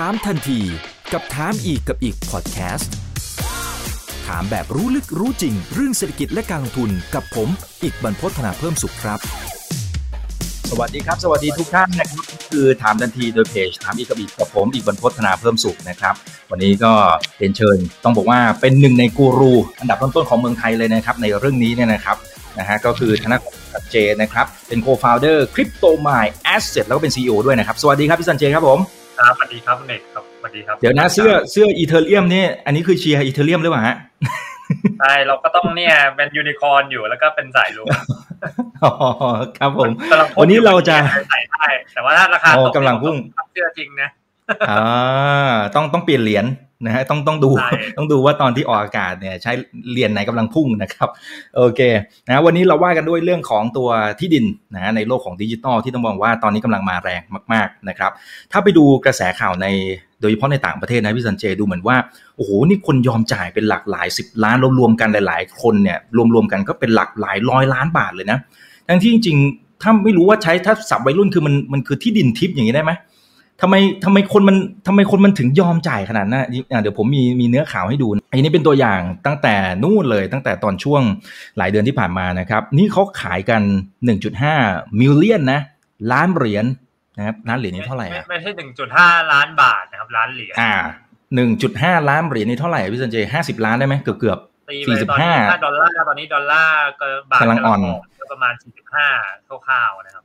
ถามทันทีกับถามอีกกับอีกพอดแคสต์ถามแบบรู้ลึกรู้จริง เรื่องเศรษฐกิจและการลงทุนกับผม อีกบรรพฒนาเพิ่มสุขครับ สวัสดีครับ สวัสดีทุกท่านนะครับคือถามทันทีโดยเพจถามอีกกับอีกกับผมอีกบรรพฒนาเพิ่มสุขนะครับ วันนี้ก็เรียนเชิญต้องบอกว่าเป็นหนึ่งในกูรูอันดับต้นๆของเมืองไทยเลยนะครับในเรื่องนี้เนี่ยนะครับนะฮะก็คือธนกรสันเจนะครับเป็นโคฟาวเดอร์คริปโตมายแอสเซทแล้วก็เป็น CEO ด้วยนะครับ สวัสดีครับพี่สันเจครับผม ครับสวัสดีครับเน็ตครับสวัสดีครับเดี๋ยวนะเสื้อเสื้อ Ethereum นี่อันนี้คือเชียร์ Ethereum หรือเปล่าฮะใช่เราก็ต้องเนี่ยเป็นยูนิคอร์นอยู่แล้วก็เป็นสายรุ้งอ๋อครับผมกำลังพุ่งวันนี้เราจะใส่ได้แต่ว่าถ้าราคาโอ้ตกกำลังพุ่งเชื่อจริงนะ อ่าต้องต้องเปลี่ยนเหรียญนะฮะต้องต้องดูใช่ต้องดูว่าตอนที่ออกอากาศเนี่ยใช้เหรียญไหนกำลังพุ่งนะครับโอเคนะวันนี้เราว่ากันด้วยเรื่องของตัวที่ดินนะฮะในโลกของดิจิตอลที่ต้องบอกว่าตอนนี้กำลังมาแรงมาก ๆนะครับ ถ้าไปดูกระแสข่าวในโดยเฉพาะในต่างประเทศนะพี่สันเจดูเหมือนว่าโอ้โหนี่คนยอมจ่ายเป็นหลักหลายสิบล้านรวมๆกันหลาย ๆ คนเนี่ยรวมๆกันก็เป็นหลักหลายร้อยล้านบาทเลยนะทั้งที่จริงๆถ้าไม่รู้ว่าใช้ถ้าสับวัยรุ่นคือมันมันคือที่ดินทิพย์อย่างนี้ได้ไหม ทำไมทำไมคนมันทำไมคนมันถึงยอมจ่ายขนาดนั้นอะเดี๋ยวผมมีมีเนื้อข่าวให้ดูนะอันนี้เป็นตัวอย่างตั้งแต่นู่นเลยตั้งแต่ตอนช่วงหลายเดือนที่ผ่านมานะครับ นี่เขาขายกัน 1.5 มิลเลียนนะ ล้านเหรียญนะครับล้านเหรียญนี่เท่าไหร่ไม่อะไม่ใช่หนึ่งจุดห้าล้านบาทนะครับล้านเหรียญอ่า 1.5 ล้านเหรียญนี่เท่าไหร่อะพี่สันเจ50ล้านได้ไหมเกือบเกือบตีไปตอนนี้45ถ้าดอลลาร์ตอนนี้ดอลลาร์ก็บาทกำลังอ่อนก็ประมาณสี่สิบห้าคร่าวๆนะครับ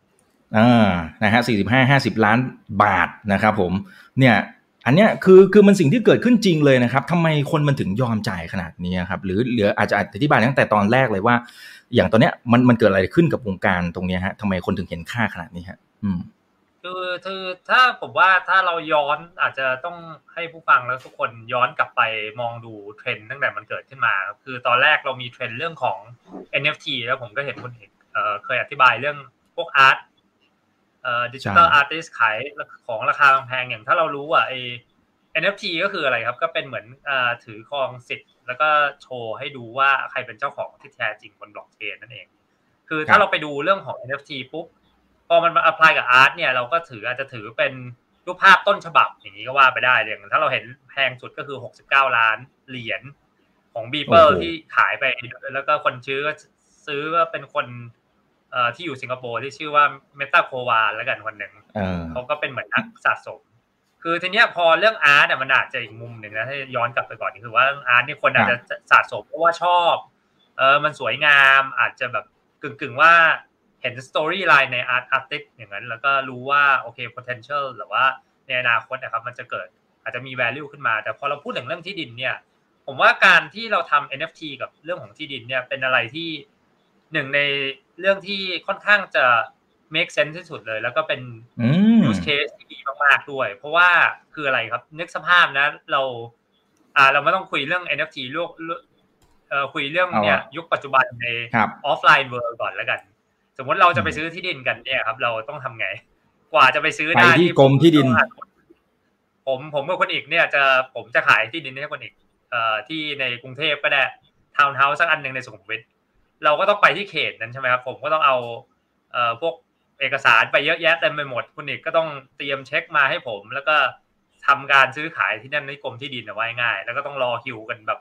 อ่านะฮะ45 50ล้านบาทนะครับผมเนี่ยอันเนี้ยคือคือมันสิ่งที่เกิดขึ้นจริงเลยนะครับทำไมคนมันถึงยอมจ่ายขนาดนี้ครับหรือเหลืออาจจะอธิบายตั้งแต่ตอนแรกเลยว่า อย่างตอนเนี้ยมันมันเกิดอะไรขึ้นกับวงการตรงเนี้ยฮะทำไมคนถึงเห็นค่าขนาดนี้ฮะอืมคือคือถ้าผมว่าถ้าเราย้อนอาจจะต้องให้ผู้ฟังแล้วทุกคนย้อนกลับไปมองดูเทรนด์ตั้งแต่มันเกิดขึ้นมาครับคือตอนแรกเรามีเทรนด์เรื่องของ NFT แล้วผมก็เห็นคนเห็นเอ่อเคยอธิบายเรื่องพวก art digital ใช่ artist ขายของราคาแพงๆอย่างถ้าเรารู้อะไอ NFT ก็คืออะไรครับ ก็เป็นเหมือนอ่าถือครองสิทธิ์ แล้วก็โชว์ให้ดูว่าใครเป็นเจ้าของที่แท้จริงบนบล็อกเชนนั่นเอง คือถ้าเราไปดูเรื่องของ NFT ปุ๊บพอมันมา apply กับ art เนี่ยเราก็ถืออาจจะถือเป็นรูปภาพต้นฉบับอย่างนี้ก็ว่าไปได้อย่างถ้าเราเห็นแพงสุดก็คือ 69 ล้านเหรียญของ Beeple โอ้โหที่ขายไปแล้วก็คนซื้อก็ซื้อว่าเป็นคนเอ่อ ที่อยู่สิงคโปร์ที่ชื่อว่า Metakovan แล้วกันคนหนึ่งเออเขาก็เป็นเหมือนนักสะสม คือทีเนี้ยพอเรื่อง art เนี่ยมันอาจจะอีกมุมหนึ่งนะถ้าย้อนกลับไปก่อนนี่คือว่า art นี่คนอาจจะสะสมเพราะว่าชอบ เออมันสวยงามอาจจะแบบกึ่งกึ่งๆว่าเห็น storyline ใน art artist อย่างนั้น แล้วก็รู้ว่าโอเค potential หรือว่าในอนาคตนะครับมันจะเกิดอาจจะมี value ขึ้นมา แต่พอเราพูดถึงเรื่องที่ดินเนี่ย ผมว่าการที่เราทำ NFT กับเรื่องของที่ดินเนี่ยเป็นอะไรที่ หนึ่งในเรื่องที่ค่อนข้างจะ make sense ที่สุดเลย แล้วก็เป็นอืม use case ที่ดีมากๆด้วย เพราะว่าคืออะไรครับ นึกสภาพนะ เราอ่าเราไม่ต้องคุยเรื่อง NFT เรื่องเอ่อคุยเรื่องเนี่ยเอาอะยุคปัจจุบันในครับ offline world ก่อนแล้วกัน สมมติเราจะไปซื้อที่ดินกันเนี่ยครับ เราต้องทำไง กว่าจะไปซื้อไปได้ที่กรมที่ดิน ผมผมกับคุณอิกเนี่ยจะผมจะขายที่ดินให้คุณอิกเอ่อที่ในกรุงเทพก็ได้ทาวน์เฮาส์สักอันหนึ่งในสุขุมวิท เราก็ต้องไปที่เขตนั้นใช่ไหมครับผมก็ต้องเอาเอ่อพวกเอกสารไปเยอะแยะเต็มไปหมดคุณอิกก็ต้องเตรียมเช็คมาให้ผม แล้วก็ทำการซื้อขายที่นั่นในกรมที่ดินเอาไว้ง่าย แล้วก็ต้องรอคิวกันแบบ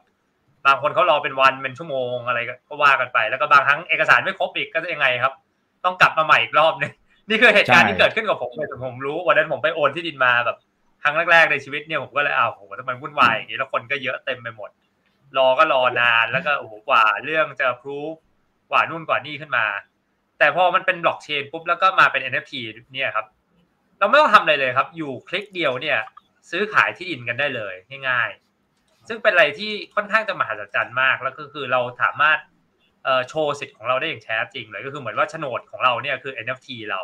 บางคนเขารอเป็นวันเป็นชั่วโมงอะไรก็ว่ากันไป แล้วก็บางครั้งเอกสารไม่ครบอีกก็จะยังไงครับ ต้องกลับมาใหม่อีกรอบนึงนี่คือเหตุการณ์ที่เกิดขึ้นกับผมเลยผมรู้วันนั้นผมไปโอนที่ดินมาแบบครั้งแรกๆในชีวิตเนี่ยผมก็เลยอ้าวโหทำไมวุ่นวายอย่างนี้แล้วคนก็เยอะเต็มไปหมด รอก็รอนานแล้วก็โอ้โหกว่าเรื่องจะพรูฟ กว่านู่นกว่านี่ขึ้นมา แต่พอมันเป็นบล็อกเชนปุ๊บแล้วก็มาเป็น NFT เนี่ยครับ เราไม่ต้องทำอะไรเลยครับ อยู่คลิกเดียวเนี่ย ซื้อขายที่ดินกันได้เลยง่ายๆ ซึ่งเป็นอะไรที่ค่อนข้างจะมหัศจรรย์มากแล้วก็คือเราสามารถเอ่อโชว์สิทธิ์ของเราได้อย่างแท้จริงเลยก็คือเหมือนว่าโฉนดของเราเนี่ยคือ NFT เรา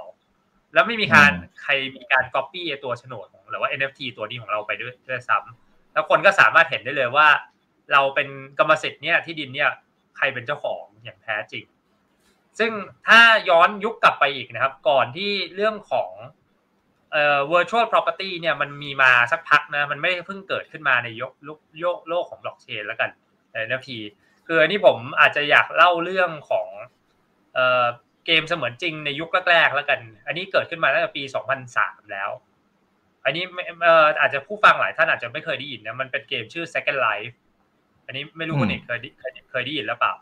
แล้วไม่มีการอืมใครมีการ copy ไอ้ตัวโฉนดของหรือว่า NFT ตัวนี้ของเราไปด้วยด้วยซ้ำแล้วคนก็สามารถเห็นได้เลยว่า เราเป็นกรรมสิทธิ์เนี่ยที่ดินเนี่ยใครเป็นเจ้าของ อย่างแท้จริง ซึ่งถ้าย้อนยุคกลับไปอีกนะครับ ก่อนที่เรื่องของเอ่อ virtual property เนี่ยมันมีมาสักพักนะ มันไม่ได้เพิ่งเกิดขึ้นมาในยกโลกโลกโลกของบล็อกเชนแล้วกันใน NFT คืออันนี้ผมอาจจะอยากเล่าเรื่องของเอ่อเกมเสมือนจริงในยุคแรกๆแล้วกัน อันนี้เกิดขึ้นมาตั้งแต่ปี 2003 แล้ว อันนี้เอ่ออาจจะผู้ฟังหลายท่านอาจจะไม่เคยได้ยินนะ มันเป็นเกมชื่อ Second Life อันนี้ไม่รู้คุณเอกเคยเคยเคยได้ยินหรือเปล่า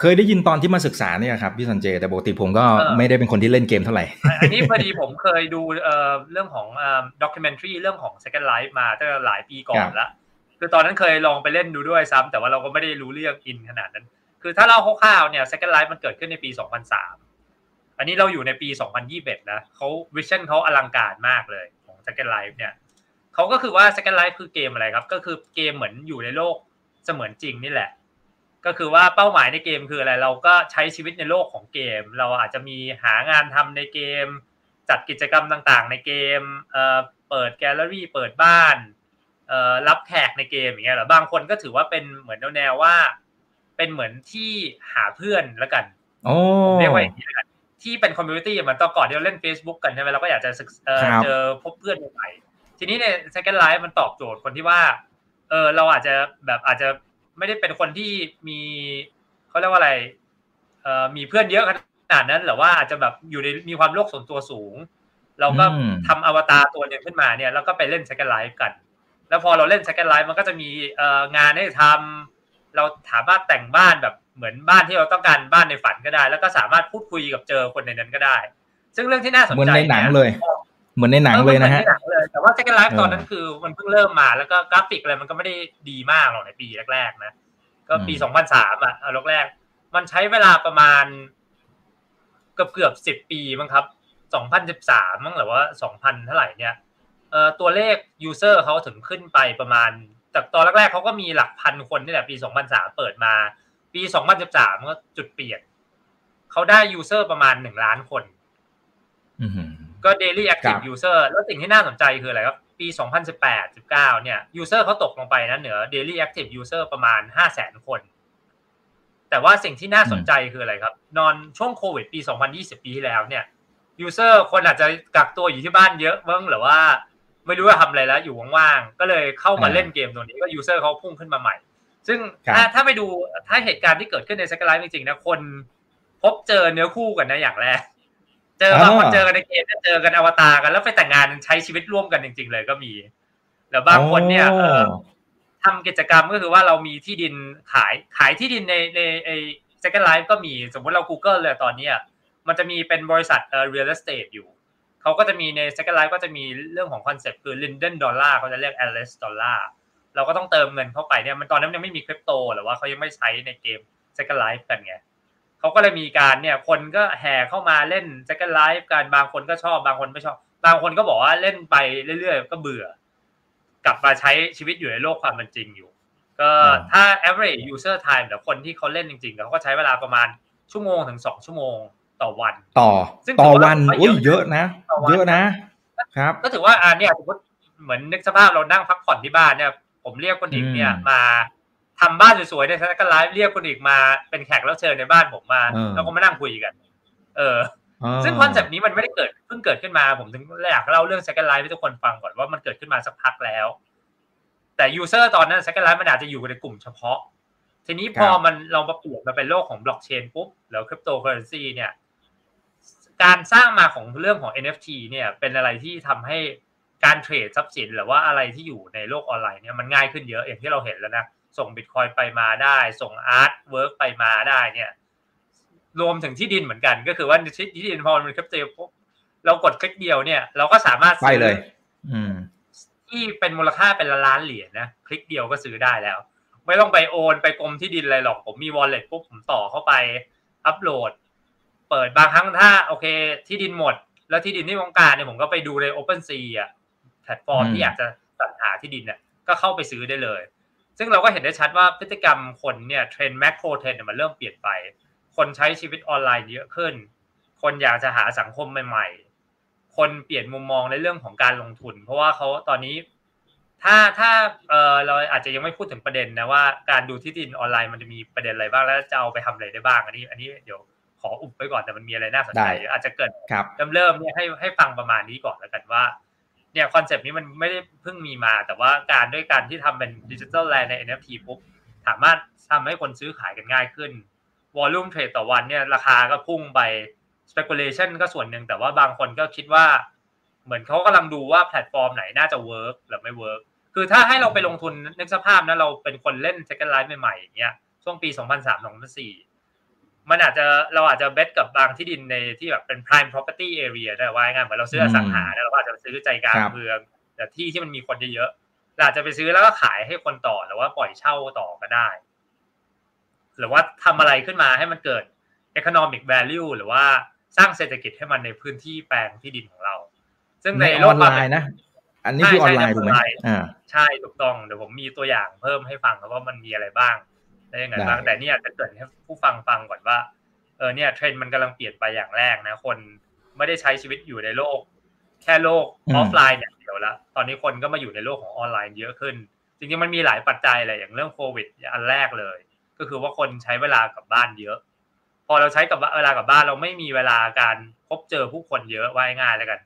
เคยได้ยินตอนที่มาศึกษาเนี่ยครับพี่สันเจแต่ปกติผมก็ไม่ได้เป็นคนที่เล่นเกมเท่าไหร่ อันนี้พอดีผมเคยดูเอ่อเรื่องของเอ่อด็อกิเมนทรีเรื่องของ Second Life มาตั้งแต่หลายปีก่อนละคือตอนนั้นเคยลองไปเล่นดูด้วยซ้ำแต่ว่าเราก็ไม่ได้รู้เรื่องอินขนาดนั้น คือถ้าเล่าคร่าวๆเนี่ย Second Life มันเกิดขึ้นในปี 2003 อันนี้เราอยู่ในปี 2021นะเขาวิชั่นเขาอลังการมากเลยของ Second Life เนี่ยเขาก็คือว่า Second Life คือเกมอะไรครับ ก็คือเกมเหมือนอยู่ในโลกเสมือนจริงนี่แหละ ก็คือว่าเป้าหมายในเกมคืออะไร เราก็ใช้ชีวิตในโลกของเกม เราอาจจะมีหางานทำในเกม จัดกิจกรรมต่างๆ ในเกมเอ่อเปิดแกลเลอรี่เปิดบ้านเอ่อรับแขกในเกมอย่างเงี้ยหรอบางคนก็ถือว่าเป็นเหมือนแนวๆว่า เป็นเหมือนที่หาเพื่อนแล้วกันโอ้เรียกว่าอย่างนี้แล้วกันที่เป็น community เหมือนตอนก่อนที่เราเล่น Facebook กันใช่ไหมเราก็อยากจะศึกเอ่อเจอพบเพื่อนใหม่ๆทีนี้ใน Second Life มันตอบโจทย์คนที่ว่าเออเราอาจจะแบบอาจจะ ไม่ได้เป็นคนที่มีเขาเรียกว่าอะไรเอ่อมีเพื่อนเยอะขนาดนั้นหรือว่าอาจจะแบบอยู่ในมีความโลกส่วนตัวสูง เราก็ทำอวตารตัวหนึ่งขึ้นมาเนี่ยแล้วก็ไปเล่น Second Life กัน แล้วพอเราเล่น Second Life มันก็จะมีเอ่องานให้ทำเราสามารถแต่งบ้านแบบเหมือนบ้านที่เราต้องการบ้านในฝันก็ได้ แล้วก็สามารถพูดคุยกับเจอคนในนั้นก็ได้ ซึ่งเรื่องที่น่าสนใจเหมือนในหนังเลย เหมือนในหนังเลยนะฮะแต่ว่า Second Life ตอนนั้นคือมันเพิ่งเริ่มมาแล้วก็กราฟิกอะไรมันก็ไม่ได้ดีมากหรอกในปีแรกๆนะ ก็ปี2003อะเอาแรกๆมันใช้เวลาประมาณเกือบเกือบสิบปีมั้งครับ2013มั้งหรือว่า2000เท่าไหร่เนี่ยเอ่อตัวเลข user เขาถึงขึ้นไปประมาณจากตอนแรกๆเขาก็มีหลักพันคนนี่แหละปี2003เปิดมา ปี2013ก็จุดเปลี่ยนเขาได้ user ประมาณ1ล้านคน ก็ daily active user แล้วสิ่งที่น่าสนใจคืออะไรครับ ปี 2018 19 เนี่ย user เขาตกลงไปนะเหนือ daily active user ประมาณ 500,000 คน แต่ว่าสิ่งที่น่าสนใจคืออะไรครับ นอนช่วงโควิดปี 2020 ปีที่แล้วเนี่ย user คนอาจจะกักตัวอยู่ที่บ้านเยอะเบิ้งหรือว่าไม่รู้จะทำอะไรแล้วอยู่ว่างๆ ก็เลยเข้ามาเล่นเกมตัวนี้ก็ user เขาพุ่งขึ้นมาใหม่ ซึ่งถ้าถ้าไปดูถ้าเหตุการณ์ที่เกิดขึ้นใน Second Life จริงๆนะคนพบเจอเนื้อคู่กันนะอย่างแรก เจอบางคนเจอกันในเกมเจอกันอวตารกันแล้วไปแต่งงานใช้ชีวิตร่วมกันจริง ๆ เลยก็มีแล้วบางคนเนี่ยทำกิจกรรมก็คือว่าเรามีที่ดินขายขายที่ดินในในไอ้ Second Life ก็มีสมมติเรา Google เลยตอนนี้มันจะมีเป็นบริษัทเอ่อ real estate อยู่เขาก็จะมีใน Second Life ก็จะมีเรื่องของคอนเซ็ปต์คือ Linden Dollar เขาจะเรียก Alice Dollar เราก็ต้องเติมเงินเข้าไปเนี่ยมันตอนนั้นยังไม่มีคริปโตหรือว่าเขายังไม่ใช้ในเกม Second Life กันไง เขาก็เลยมีการเนี่ย คนก็แห่เข้ามาเล่น Second Life กันบางคนก็ชอบบางคนไม่ชอบ บางคนก็บอกว่าเล่นไปเรื่อยๆ ก็เบื่อ กลับมาใช้ชีวิตอยู่ในโลกความเป็นจริงอยู่ ก็ถ้า average user time แต่คนที่เขาเล่นจริงๆเขาก็ใช้เวลาประมาณชั่วโมงถึงสองชั่วโมงต่อวัน ต่อต่อวันอุ้ยเยอะนะ เยอะนะ ครับ ก็ถือว่าอ่าเนี่ยสมมติเหมือนนึกสภาพเรานั่งพักผ่อนที่บ้านเนี่ย ผมเรียกคุณอิกเนี่ยมา ทำบ้านสวยๆใน Second Life เรียกคุณอิกมาเป็นแขกรับเชิญในบ้านผมมา แล้วก็มานั่งคุยกัน เออ ซึ่ง concept นี้มันไม่ได้เกิดเพิ่งเกิดขึ้นมาผมถึงอยากเล่าเรื่อง Second Life ให้ทุกคนฟังก่อนว่ามันเกิดขึ้นมาสักพักแล้ว แต่ user ตอนนั้น Second Life มันอาจจะอยู่ในกลุ่มเฉพาะ ทีนี้พอมันเรามาเปลี่ยนมาเป็นโลกของบล็อกเชนปุ๊บแล้วคริปโตเคอเรนซีเนี่ยการสร้างมาของเรื่องของ NFT เนี่ย เป็นอะไรที่ทำให้การเทรดทรัพย์สินหรือว่าอะไรที่อยู่ในโลกออนไลน์เนี่ยมันง่ายขึ้นเยอะอย่างที่เราเห็นแล้วนะ ส่งบิตคอยไปมาได้ ส่ง artwork ไปมาได้เนี่ยรวมถึงที่ดินเหมือนกัน ก็คือว่าที่ดินพอมันคริปโตปุ๊บเรากดคลิกเดียวเนี่ย เราก็สามารถไปเลย อืมที่เป็นมูลค่าเป็นล้านเหรียญนะคลิกเดียวก็ซื้อได้แล้ว ไม่ต้องไปโอนไปกรมที่ดินอะไรหรอกผมมี wallet ปุ๊บผมต่อเข้าไปอัปโหลด เปิดบางครั้งถ้าโอเค ที่ดินหมด แล้วที่ดินที่ต้องการเนี่ยผมก็ไปดูใน Open Sea อะแพลตฟอร์มที่อยากจะสรรหาที่ดินเนี่ยก็เข้าไปซื้อได้เลย ซึ่งเราก็เห็นได้ชัดว่าพฤติกรรมคนเนี่ย trend macro trend มันเริ่มเปลี่ยนไป คนใช้ชีวิตออนไลน์เยอะขึ้น คนอยากจะหาสังคมใหม่ๆ คนเปลี่ยนมุมมองในเรื่องของการลงทุน เพราะว่าเขาตอนนี้ ถ้าถ้าเออเราอาจจะยังไม่พูดถึงประเด็นนะว่าการดูที่ดินออนไลน์มันจะมีประเด็นอะไรบ้างแล้วจะเอาไปทำอะไรได้บ้างอันนี้ อันนี้เดี๋ยวขออุบไว้ก่อนแต่มันมีอะไรน่าสนใจอาจจะเกิดครับเริ่มเริ่มเนี่ยให้ให้ฟังประมาณนี้ก่อนแล้วกันว่า เนี่ย concept นี้มันไม่ได้เพิ่งมีมา แต่ว่าการด้วยการที่ทำเป็น digital land ใน NFT ปุ๊บสามารถทำให้คนซื้อขายกันง่ายขึ้น volume trade ต่อวันเนี่ยราคาก็พุ่งไป speculation ก็ส่วนหนึ่งแต่ว่าบางคนก็คิดว่า เหมือนเขากำลังดูว่าแพลตฟอร์มไหนน่าจะ work หรือไม่ work คือถ้าให้เราไปลงทุนนึกสภาพนะเราเป็นคนเล่น Second Life ใหม่ๆอย่างเงี้ยช่วงปี 2003 2004 มันอาจจะเราอาจจะเบสกับบางที่ดินในที่แบบเป็น prime property area ได้ว่าง่ายเหมือนเราซื้ออสังหาเนี่ยเราก็อาจจะซื้อใจกลางเมือง แต่ที่ที่มันมีคนเยอะๆเราอาจจะไปซื้อแล้วก็ขายให้คนต่อหรือว่าปล่อยเช่าต่อก็ได้ หรือว่าทำอะไรขึ้นมาให้มันเกิด economic value หรือว่าสร้างเศรษฐกิจให้มันในพื้นที่แปลงที่ดินของเรา ซึ่งในโลกออนไลน์นะ อันนี้คือออนไลน์ถูกไหมอ่าใช่ถูกต้องเดี๋ยวผมมีตัวอย่างเพิ่มให้ฟังว่ามันมีอะไรบ้าง ได้ยังไงบ้างแต่เนี่ยจะเกิดให้ผู้ฟังฟังก่อนว่าเออเนี่ยเทรนด์มันกำลังเปลี่ยนไปอย่างแรกนะ คนไม่ได้ใช้ชีวิตอยู่ในโลก แค่โลกออฟไลน์เนี่ยเดียวละตอนนี้คนก็มาอยู่ในโลกของออนไลน์เยอะขึ้น จริงๆมันมีหลายปัจจัยเลยอย่างเรื่องโควิดอันแรกเลย ก็คือว่าคนใช้เวลากับบ้านเยอะ พอเราใช้กับเวลากับบ้านเราไม่มีเวลาการพบเจอผู้คนเยอะว่าง่ายแล้วกัน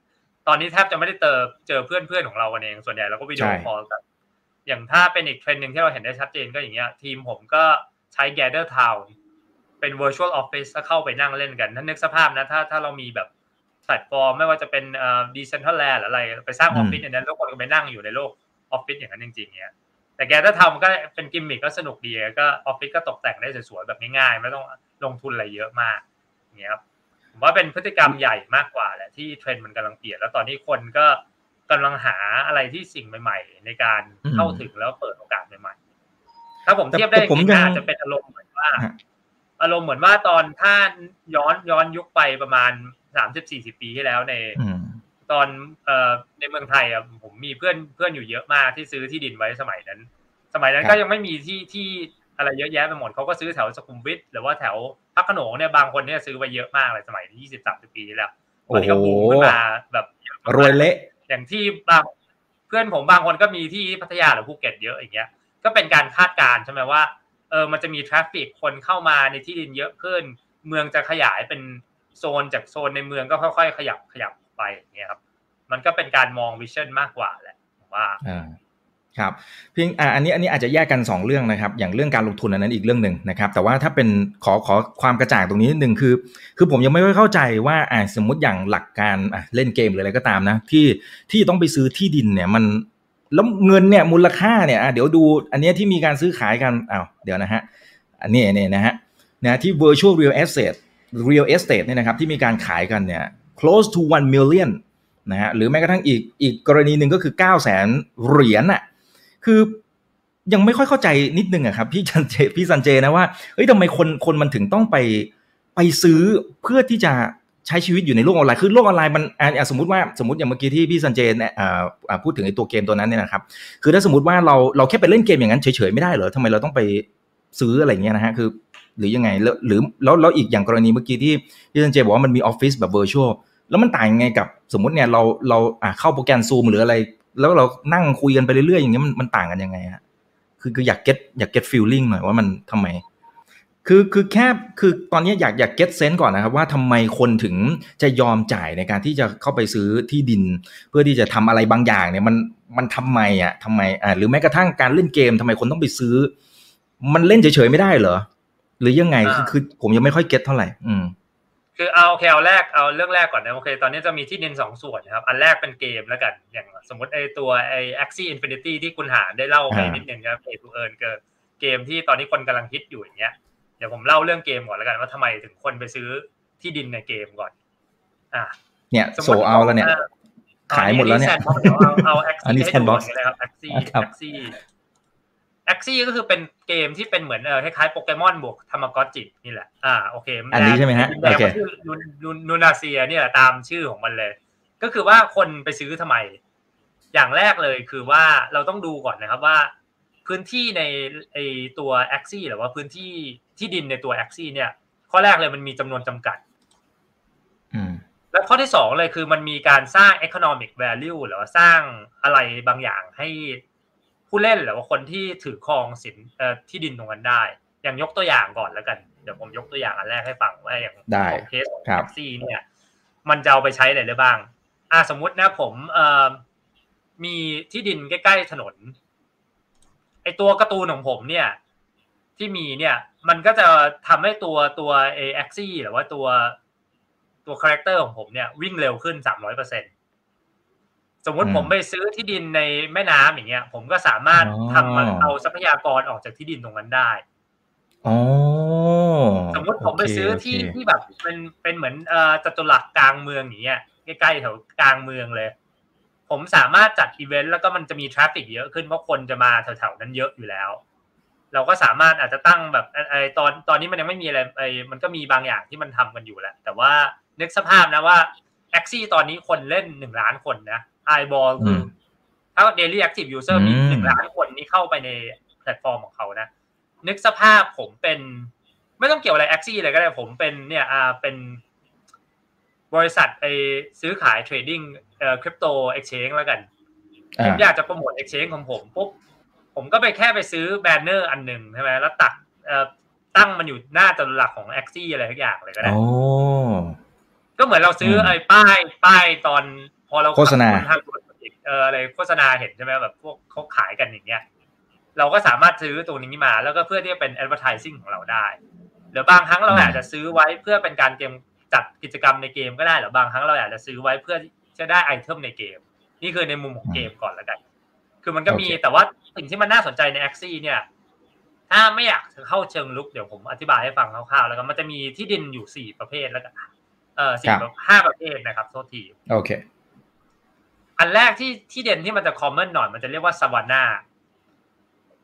ตอนนี้แทบจะไม่ได้เจอเจอเพื่อนเพื่อนของเราเองส่วนใหญ่เราก็ video call กัน อย่างถ้าเป็นอีกเทรนด์หนึ่งที่เราเห็นได้ชัดเจนก็อย่างเงี้ยทีมผมก็ใช้ Gather Town เป็น virtual office ถ้าเข้าไปนั่งเล่นกันถ้านึกสภาพนะถ้าถ้าเรามีแบบแพลตฟอร์มไม่ว่าจะเป็นเอ่อ Decentraland หรืออะไรไปสร้างออฟฟิศอย่างนั้นทุกคนก็ไปนั่งอยู่ในโลกออฟฟิศอย่างนั้นจริงๆเนี้ยแต่ Gather Town ก็เป็นกิมมิคก็สนุกดีก็ออฟฟิศก็ตกแต่งได้สวยๆแบบง่ายๆ ไม่ต้องลงทุนอะไรเยอะมากอย่างเงี้ยครับผมว่าเป็นพฤติกรรมใหญ่มากกว่าแหละที่เทรนด์มันกำลังเปลี่ยนแล้วตอนนี้คนก็ กำลังหาอะไรที่สิ่งใหม่ ๆ ในการเข้าถึงแล้วเปิดโอกาสใหม่ๆ ถ้าผมเทียบได้ผมอาจจะเป็นอารมณ์เหมือนว่า อารมณ์เหมือนว่าตอนถ้าย้อนย้อนยุคไปประมาณสามสิบสี่สิบปีที่แล้วในตอนเอ่อในเมืองไทยอะผมมีเพื่อนเพื่อนอยู่เยอะมากที่ซื้อที่ดินไว้สมัยนั้น สมัยนั้นก็ยังไม่มีที่ที่อะไรเยอะแยะไปหมดเขาก็ซื้อแถวสุขุมวิทหรือว่าแถวพระโขนงเนี่ยบางคนเนี่ยซื้อไปเยอะมากเลยสมัยยี่สิบสามสิบปีที่แล้วตอนนี้ก็บูมขึ้นมาแบบรวยเละ อย่างที่บางเพื่อนผมบางคนก็มีที่พัทยาหรือภูเก็ตเยอะอย่างเงี้ย ก็เป็นการคาดการณ์ใช่ไหมว่าเออมันจะมี traffic คนเข้ามาในที่ดินเยอะขึ้น เมืองจะขยายเป็นโซนจากโซนในเมืองก็ค่อยๆขยับขยับไปอย่างเงี้ยครับ มันก็เป็นการมอง vision มากกว่าแหละว่า ครับเพียงอันนี้อันนี้อาจจะแยกกัน 2 เรื่องนะครับ อย่างเรื่องการลงทุนอันนั้นอีกเรื่องหนึ่งนะครับ แต่ว่าถ้าเป็นขอขอความกระจ่างตรงนี้นิดนึงคือ คือผมยังไม่ค่อยเข้าใจว่าอ่าสมมติอย่างหลักการอะเล่นเกมหรืออะไรก็ตามนะ ที่ที่ต้องไปซื้อที่ดินเนี่ยมันแล้วเงินเนี่ยมูลค่าเนี่ยเดี๋ยวดูอันนี้ที่มีการซื้อขายกันอ้าวเดี๋ยวนะฮะอันนี้เนี่ยนะฮะนะที่ virtual real estate real estate เนี่ยนะครับที่มีการขายกันเนี่ย close to one million นะฮะหรือแม้กระทั่งอีกอีกกรณีหนึ่งก็คือ 9 0 0 0 0 0เหรียญอะ คือยังไม่ค่อยเข้าใจนิดนึงอะครับพี่จันเจพี่สันเจนะว่าเฮ้ยทำไมคนคนมันถึงต้องไปไปซื้อเพื่อที่จะใช้ชีวิตอยู่ในโลกออนไลน์คือโลกออนไลน์มันสมมติว่าสมมติอย่างเมื่อกี้ที่พี่สันเจเนี่ยพูดถึงไอ้ตัวเกมตัวนั้นเนี่ยนะครับ คือถ้าสมมติว่าเราเราแค่ไปเล่นเกมอย่างนั้นเฉยๆไม่ได้เหรอทำไมเราต้องไปซื้ออะไรเงี้ยนะฮะคือ หรือยังไงแล้วหรือแล้วแล้วอีกอย่างกรณีเมื่อกี้ที่พี่สันเจบอกว่ามันมีออฟฟิศแบบ virtual แล้วมันต่างยังไงกับสมมติเนี่ยเราเราเข้าโปรแกรมซูมหรืออะไร แล้วเรานั่งคุยกันไปเรื่อยๆอย่างเงี้ยมันมันต่างกันยังไงฮะคือคืออยาก get อยาก get feeling หน่อยว่ามันทำไม คือคือแค่คือตอนนี้อยากอยาก get sense ก่อนนะครับ ว่าทำไมคนถึงจะยอมจ่ายในการที่จะเข้าไปซื้อที่ดิน เพื่อที่จะทำอะไรบางอย่างเนี่ยมันมันทำไมอะทำไมอ่าหรือแม้กระทั่งการเล่นเกมทำไมคนต้องไปซื้อ มันเล่นเฉยๆไม่ได้เหรอหรือยังไงคือคือผมยังไม่ค่อย get เท่าไหร่ อืม คือเอาโอเคเอาแรกเอาเรื่องแรกก่อนนะโอเค ตอนนี้จะมีที่ดินสองส่วนนะครับ อันแรกเป็นเกมแล้วกันอย่างสมมติไอตัวไอ Axie Infinity ที่คุณหาได้เล่าไปนิดนึงครับ play to earn เกิดเกมที่ตอนนี้คนกำลังฮิตอยู่อย่างเงี้ยเดี๋ยวผมเล่าเรื่องเกมก่อนแล้วกันว่าทำไมถึงคนไปซื้อที่ดินในเกมก่อน อ่า เนี่ยโซเอาแล้วเนี่ยขายหมดแล้วเนี่ยเอาเอา Axie ให้ดูเลยครับ Axie Axie แอ็ กซี่ก็คือเป็นเกมที่เป็นเหมือนเออคล้ายๆโปเกมอนบวกธรรมกอจินี่แหละ อ่าโอเคอันนี้ใช่ไหมฮะโอเคนูนาเซียเนี่ยตามชื่อของมันเลย ก็คือว่าคนไปซื้อทำไม อย่างแรกเลยคือว่าเราต้องดูก่อนนะครับว่า พื้นที่ในไอตัวแอ็กซี่หรือว่าพื้นที่ที่ดินในตัวแอ็กซี่เนี่ย ข้อแรกเลยมันมีจำนวนจำกัด อืมแล้วข้อที่สองเลยคือมันมีการสร้าง economic value หรือว่าสร้างอะไรบางอย่างให้ ผู้เล่นหรือว่าคนที่ถือครองสินที่ดินตรงนั้นได้ อย่างยกตัวอย่างก่อนแล้วกัน เดี๋ยวผมยกตัวอย่างอันแรกให้ฟังว่าอย่างของเคสของแท็กซี่เนี่ย มันจะเอาไปใช้อะไรได้บ้าง อ่าสมมุตินะผมเอ่อมีที่ดินใกล้ๆถนน ไอตัวการ์ตูนของผมเนี่ย ที่มีเนี่ย มันก็จะทำให้ตัวตัวเอแอ็กซี่หรือว่าตัวตัว character ของผมเนี่ยวิ่งเร็วขึ้นสามร้อยเปอร์เซ็นต์ สมมุติผมไปซื้อที่ดินในแม่น้ำอย่างเงี้ย ผมก็สามารถทำเอาทรัพยากรออกจากที่ดินตรงนั้นได้อ๋อสมมติผมไปซื้อที่ที่แบบเป็นเป็นเหมือนเอ่อจัตุรัสกลางเมืองอย่างเงี้ยใกล้ๆแถวกลางเมืองเลย ผมสามารถจัดอีเวนต์แล้วก็มันจะมี traffic เยอะขึ้นเพราะคนจะมาแถวๆนั้นเยอะอยู่แล้ว เราก็สามารถอาจจะตั้งแบบไอตอนตอนนี้มันยังไม่มีอะไรไอมันก็มีบางอย่างที่มันทำกันอยู่แหละแต่ว่านึกสภาพนะว่า Axie ตอนนี้คนเล่นหนึ่งล้านคนนะไอบอลคือถ้า daily active user มีหนึ่งล้านคนนี้เข้าไปในแพลตฟอร์มของเขานะ นึกสภาพผมเป็น ไม่ต้องเกี่ยวอะไร Axie เลยก็ได้ผมเป็นเนี่ยอ่าเป็นบริษัทไปซื้อขาย trading เอ่อ crypto exchange แล้วกันผมอยากจะ promote exchange ของผมปุ๊บผมก็ไปแค่ไปซื้อ banner อันหนึ่งใช่ไหมแล้วตักเอ่อตั้งมันอยู่หน้าจหลักของแอคซี่อะไรทุกอย่างเลยก็ได้ ก็เหมือนเราซื้อไอ้ป้ายป้ายตอนพอเราโฆษณาเอออะไรโฆษณาเห็นใช่ไหมแบบพวกเขาขายกันอย่างเงี้ยเราก็สามารถซื้อตัวนี้มา แล้วก็เพื่อที่จะเป็น advertising ของเราได้หรือบางครั้งเราอาจจะซื้อไว้เพื่อเป็นการเกมจัดกิจกรรมในเกมก็ได้หรือบางครั้งเราอาจจะซื้อไว้เพื่อจะได้ไอเทมในเกม นี่คือในมุมของเกมก่อนแล้วกัน คือมันก็มีแต่ว่าสิ่งที่มันน่าสนใจใน a x ซี่เนี่ย ถ้าไม่อยากเข้าเชิงลึกเดี๋ยวผมอธิบายให้ฟังคร่าวๆแล้วก็มันจะมีที่ดินอยู่สี่ประเภทแล้วกัน เออสี่ห้าประเภทนะครับโทษทีโอเค อันแรกที่ที่เด่นที่มันจะ common หน่อยมันจะเรียกว่า Savannah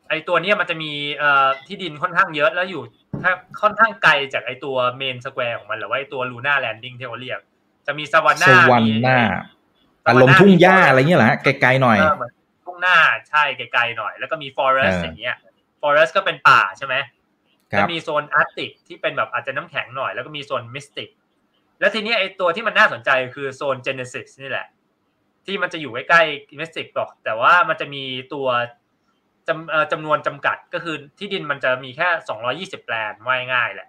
ไอตัวเนี้ยมันจะมีเอ่อที่ดินค่อนข้างเยอะแล้วอยู่ถ้าค่อนข้างไกลจากไอตัว main square ของมันหรือว่าไอตัว Luna's Landing ที่เขาเรียก จะมีสวาน่าสวาน่าอารมณ์ทุ่งหญ้าอะไรเงี้ยเหรอฮะไกลๆหน่อยทุ่งหญ้าใช่ไกลๆหน่อย แล้วก็มี forest อย่างเงี้ย forest ก็เป็นป่าใช่ไหมจะมีโซน Arctic ที่เป็นแบบอาจจะน้ำแข็งหน่อย แล้วก็มีโซน Mystic แล้วทีนี้ไอตัวที่มันน่าสนใจคือโซน Genesis นี่แหละ ที่มันจะอยู่ใกล้ๆ Mystic บอก แต่ว่ามันจะมีตัวจำจำนวนจำกัดก็คือที่ดินมันจะมีแค่สองร้อยยี่สิบแปลงว่าง่ายๆแหละ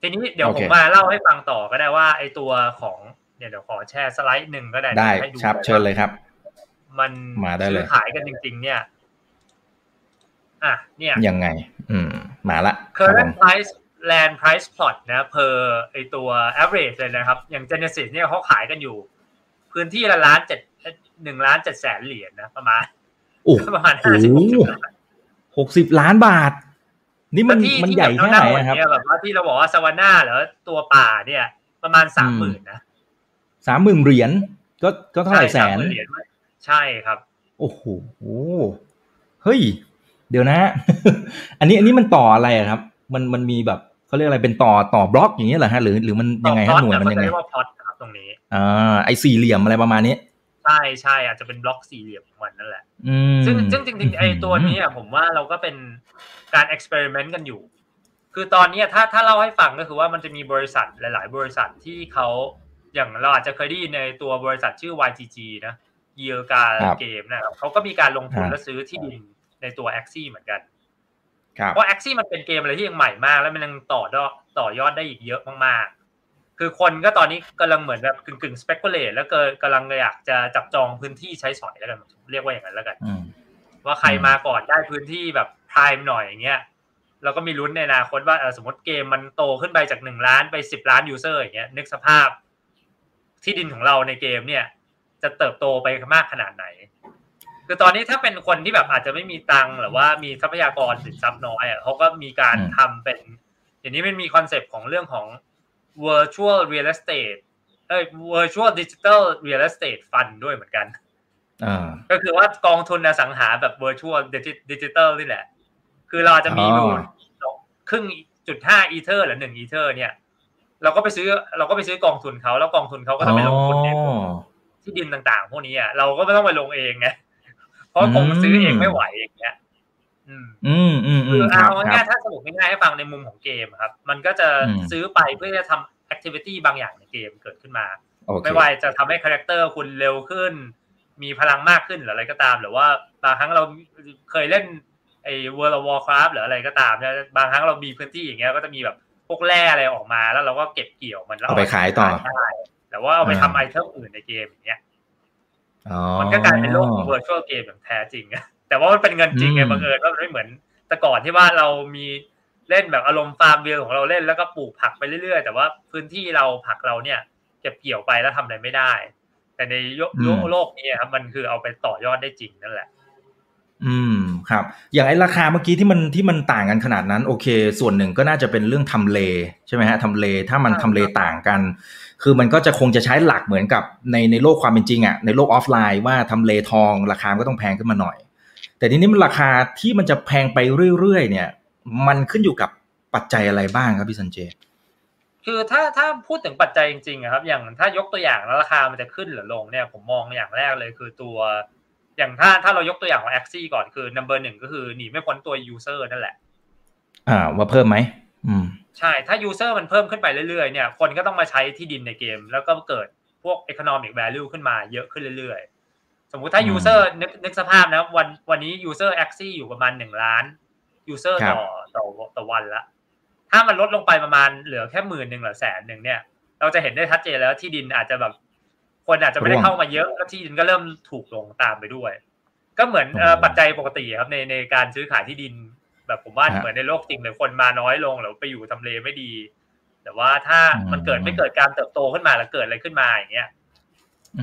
ทีนี้เดี๋ยวผมมาเล่าให้ฟังต่อก็ได้ว่า ไอตัวของเนี่ยเดี๋ยวขอแชร์สไลด์หนึ่งก็ได้ได้ครับ เชิญเลยครับ มันมาได้เลยขายกันจริง ๆ เนี่ยอะเนี่ยยังไง อืม มาละ current price land price plot นะ per ไอตัว average เลยนะครับ อย่าง Genesis เนี่ยเขาขายกันอยู่ พื้นที่ละล้านเจ็ดหนึ่งล้านเจ็ดแสนเหรียญนะ ประมาณโอ้ประมาณห้าสิบหกสิบล้านบาท นี่มันมันใหญ่แค่ไหนครับแบบว่าที่เราบอกว่าสวาน่าหรือตัวป่าเนี่ย ประมาณสามหมื่นนะสามหมื่นเหรียญก็ก็เท่าไหร่แสนใช่ครับ โอ้โหเฮ้ย เดี๋ยวนะ อันนี้อันนี้มันต่ออะไรครับ มันมันมีแบบ เขาเรียกอะไรเป็นต่อต่อบล็อกอย่างเงี้ยเหรอฮะหรือหรือมันยังไงฮะหน่วยมันยังไงเรียกว่าพอดครับตรงนี้อ่าไอสี่เหลี่ยมอะไรประมาณนี้ใช่ใช่อาจจะเป็นบล็อกสี่เหลี่ยมของมันนั่นแหละซึ่งซึ่งจริงๆไอ้ตัวนี้อะผมว่าเราก็เป็นการเอ็กซ์เพร์เมนต์กันอยู่ คือตอนนี้ถ้าถ้าเล่าให้ฟังก็คือว่ามันจะมีบริษัทหลาย ๆ บริษัทที่เขาอย่างเราอาจจะเคยได้ยินในตัวบริษัทชื่อ YGG นะเยียร์การเกมนะครับเขาก็มีการลงทุนและซื้อที่ดินในตัว a x ซี่เหมือนกัน เพราะ a x ซี่มันเป็นเกมอะไรที่ยังใหม่มาก แล้วมันยังต่อต่อยอดได้อีกเยอะมากคือคนก็ตอนนี้กำลังเหมือนแบบกึ่งกึ่งสเปกุเลตแล้วก็กำลังอยากจะจับจองพื้นที่ใช้สอยแล้วกันเรียกว่าอย่างนั้นแล้วกันว่าใครมาก่อนได้พื้นที่แบบพรม์หน่อยอย่างเงี้ยเราก็มีลุ้นในอนาคตว่าสมมติเกมมันโตขึ้นไปจากหนึ่งล้านไปสิบล้านยูเซอร์อย่างเงี้ยนึกสภาพที่ดินของเราในเกมเนี่ย จะเติบโตไปมากขนาดไหน คือตอนนี้ถ้าเป็นคนที่แบบอาจจะไม่มีตังค์หรือว่ามีทรัพยากรสินทรัพย์น้อยอะเขาก็มีการทำเป็นอย่างนี้มันมี concept ของเรื่องของ virtual real estate เอ้ย virtual digital real estate fund ด้วยเหมือนกันก็คือว่ากองทุนอสังหาแบบ virtual digital นี่แหละ คือเราจะมีอยู่ครึ่งจุดห้าอีเทอร์หรือหนึ่งอีเทอร์ เนี่ย เราก็ไปซื้อ เราก็ไปซื้อกองทุนเขาแล้วกองทุนเขาก็จะไปลงทุนในที่ดินต่าง ๆ พวกนี้อะเราก็ไม่ต้องไปลงเองไงเพ ราะคงซื้อเองไม่ไหวอย่างเงี้ย อืม อืมอืมคือเอาง่ายถ้าสรุปง่ายๆให้ฟังในมุมของเกมครับ มันก็จะซื้อไปเพื่อจะทำ activity บางอย่างในเกมเกิดขึ้นมา ไม่ว่าจะทำให้ character คุณเร็วขึ้น มีพลังมากขึ้นหรืออะไรก็ตาม หรือว่าบางครั้งเราเคยเล่นไอ้ World of Warcraft หรืออะไรก็ตามเนี่ยบางครั้งเรามีพื้นที่อย่างเงี้ยก็จะมีแบบพวกแร่อะไรออกมาแล้วเราก็เก็บเกี่ยวมันแล้วเอาไปขายต่อได้แต่ว่าเอาไปทำ item อื่นในเกมอย่างเงี้ย มันก็กลายเป็นโลกของ virtual เกมแบบแท้จริงแต่ว่ามันเป็นเงินจริงไงบังเอิญว่ามันไม่เหมือนแต่ก่อนที่ว่าเรามีเล่นแบบอารมณ์ฟาร์มเบียของเราเล่นแล้วก็ปลูกผักไปเรื่อยๆ แต่ว่าพื้นที่เราผักเราเนี่ยเก็บเกี่ยวไปแล้วทำอะไรไม่ได้ แต่ในโลกนี้ครับมันคือเอาไปต่อยอดได้จริงนั่นแหละ อืมครับ อย่างไอ้ราคาเมื่อกี้ที่มันที่มันต่างกันขนาดนั้น โอเค ส่วนหนึ่งก็น่าจะเป็นเรื่องทำเลใช่ไหมฮะทำเลถ้ามันทำเลต่างกัน คือมันก็จะคงจะใช้หลักเหมือนกับในในโลกความเป็นจริงอะในโลกออฟไลน์ว่าทำเลทองราคาก็ต้องแพงขึ้นมาหน่อย แต่ทีนี้มันราคาที่มันจะแพงไปเรื่อยๆเนี่ย มันขึ้นอยู่กับปัจจัยอะไรบ้างครับพี่สันเจคือถ้าถ้าพูดถึงปัจจัยจริงๆครับ อย่างถ้ายกตัวอย่างแล้วราคามันจะขึ้นหรือลงเนี่ยผมมองอย่างแรกเลยคือตัว อย่างถ้าถ้าเรายกตัวอย่างของ a x ซี่ก่อนคือ number หนึ่งก็คือหนีไม่พ้นตัว user นั่นแหละ อ่าว่าเพิ่มไหมอืมใช่ถ้า user มันเพิ่มขึ้นไปเรื่อยๆเนี่ยคนก็ต้องมาใช้ที่ดินในเกม แล้วก็เกิดพวก economic value ขึ้นมาเยอะขึ้นเรื่อยๆ สมมุติถ้า user นึกนึกสภาพนะวันวันนี้ user a x ซี่อยู่ประมาณหนึ่งล้าน user ต่อต่อต่อวันละ ถ้ามันลดลงไปประมาณเหลือแค่หมื่นหนึ่งหรือแสนหนึ่งเนี่ย เราจะเห็นได้ชัดเจนแล้วที่ดินอาจจะแบบ คนอาจจะไม่ได้เข้ามาเยอะแล้วที่ดินก็เริ่มถูกลงตามไปด้วย ก็เหมือนปัจจัยปกติครับในในการซื้อขายที่ดิน แบบผมว่าเหมือนในโลกจริงเลยคนมาน้อยลงหรือไปอยู่ทำเลไม่ดี แต่ว่าถ้ามันเกิดไม่เกิดการเติบโตขึ้นมาแล้วเกิดอะไรขึ้นมาอย่างเงี้ย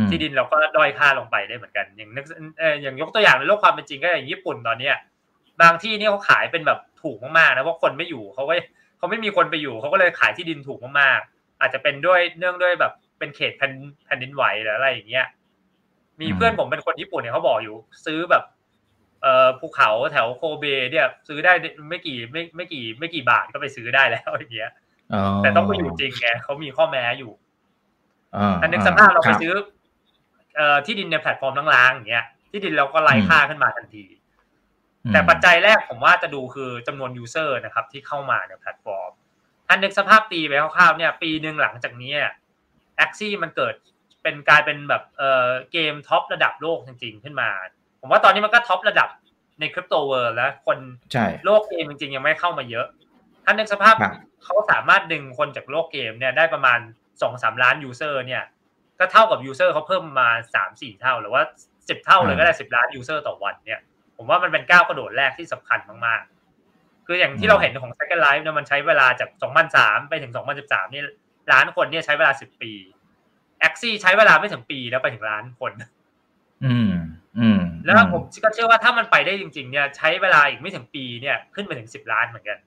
ที่ดินเราก็ด้อยค่าลงไปได้เหมือนกัน อย่างนึกอย่างยกตัวอย่างในโลกความเป็นจริงก็อย่างญี่ปุ่นตอนเนี้ยบางที่นี่เขาขายเป็นแบบถูกมากๆนะเพราะคนไม่อยู่เขาก็เขาไม่มีคนไปอยู่เขาก็เลยขายที่ดินถูกมากๆอาจจะเป็นด้วยเนื่องด้วยแบบ เป็นเขตแผ่นแผ่นดินไหวหรืออะไรอย่างเงี้ยมีเพื่อนผมเป็นคนญี่ปุ่นเนี่ยเขาบอกอยู่ ซื้อแบบเอ่อภูเขาแถวโคเบเนี่ยซื้อได้ไม่กี่ไม่ไม่กี่ ไม่กี่บาทก็ไปซื้อได้แล้วอย่างเงี้ยแต่ต้องไปอยู่จริงไงเขามีข้อแม้อยู่อันนึกสภาพเราไปซื้อเอ่อที่ดินในแพลตฟอ ร้างๆอย่างเงี้ยที่ดินเราก็ไร้ค่าขึ้นมาทันที แต่ปัจจัยแรกผมว่าจะดูคือจำนวน user นะครับ ที่เข้ามาในแพลตฟอร์มถ้านึกสภาพตีไปคร่าวๆเนี่ย ปีหนึ่งหลังจากนี้ Axie มันเกิดเป็นกลายเป็นแบบเอ่อเกม top ระดับโลกจริง ๆ ขึ้นมา ผมว่าตอนนี้มันก็ top ระดับใน crypto world แล้วคนโลกเกมจริง ๆ ยังไม่เข้ามาเยอะ ถ้านึกสภาพเขาสามารถดึงคนจากโลกเกมเนี่ยได้ประมาณสองสามล้าน user เนี่ย ก็เท่ากับ user เขาเพิ่มมาสามสี่เท่า หรือว่าสิบเท่าเลยก็ได้สิบล้าน user ต่อวันเนี่ย ผมว่ามันเป็นก้าวกระโดดแรกที่สำคัญมากๆ คืออย่างที่เราเห็นของ Second Life เนี่ยมันใช้เวลาจาก 2003 ไปถึง 2013 นี่ ล้านคนเนี่ยใช้เวลา10ปี a x ซี่ใช้เวลาไม่ถึงปีแล้วไปถึงล้านคน อืม อืม แล้วผมก็เชื่อว่าถ้ามันไปได้จริง ๆ เนี่ย ใช้เวลาอีกไม่ถึงปีเนี่ยขึ้นไปถึง10ล้านเหมือนกัน